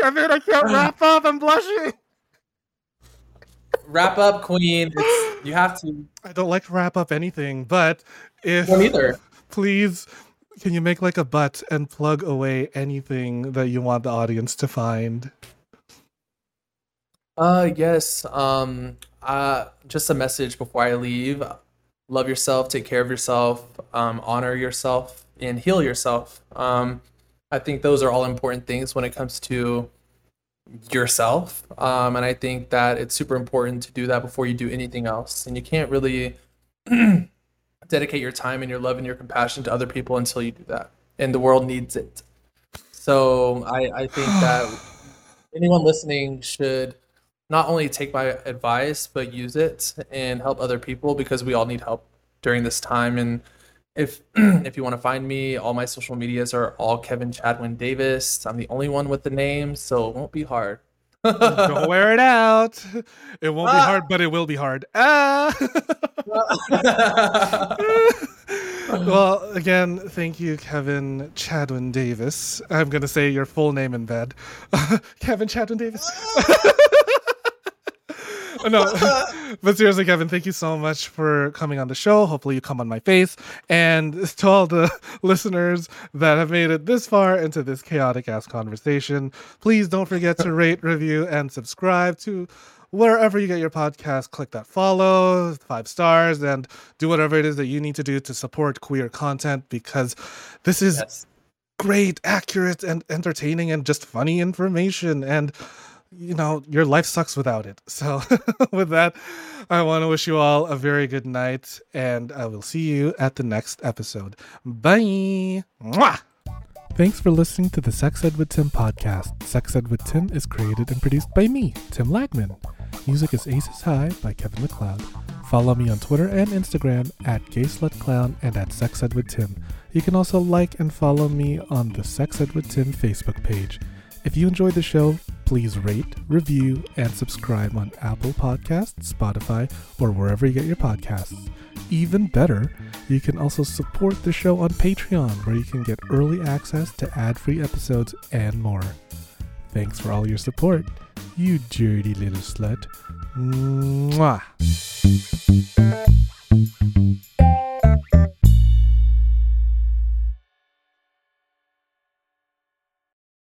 Kevin, I can't wrap up. I'm blushing. Wrap up, Queen. It's, you have to. I don't like to wrap up anything, but if Don't either. please, can you make like a butt and plug away anything that you want the audience to find? Uh, yes. Um, uh, just a message before I leave. Love yourself. Take care of yourself. Um, honor yourself and heal yourself. Um, I think those are all important things when it comes to yourself. Um, and I think that it's super important to do that before you do anything else. And you can't really <clears throat> dedicate your time and your love and your compassion to other people until you do that. And the world needs it. So I, I think that <sighs> anyone listening should not only take my advice but use it and help other people because we all need help during this time and if <clears throat> if you want to find me all my social medias are all kevin chadwin davis i'm the only one with the name so it won't be hard Don't <laughs> wear it out. It won't be hard, but it will be hard. Ah. <laughs> well, again, thank you, Kevin Chadwin Davis. I'm going to say your full name in bed. <laughs> Kevin Chadwin Davis. <laughs> no, but seriously, Kevin, thank you so much for coming on the show. Hopefully, you come on my face. And <laughs> to all the <laughs> listeners that have made it this far into this chaotic ass conversation, please don't forget to rate, review, and subscribe to wherever you get your podcast. Click that follow, five stars, and do whatever it is that you need to do to support queer content because this is yes. great, accurate, and entertaining, and just funny information. And you know, your life sucks without it. So, <laughs> with that, I want to wish you all a very good night, and I will see you at the next episode. Bye. Mwah! Thanks for listening to the Sex Ed with Tim podcast. Sex Ed with Tim is created and produced by me, Tim Lagman. Music is Aces High by Kevin MacLeod. Follow me on Twitter and Instagram at GaySlutClown and at Sex Ed with Tim. You can also like and follow me on the Sex Ed with Tim Facebook page. If you enjoyed the show, please rate, review, and subscribe on Apple Podcasts, Spotify, or wherever you get your podcasts. Even better, you can also support the show on Patreon, where you can get early access to ad free episodes and more. Thanks for all your support, you dirty little slut. Mwah.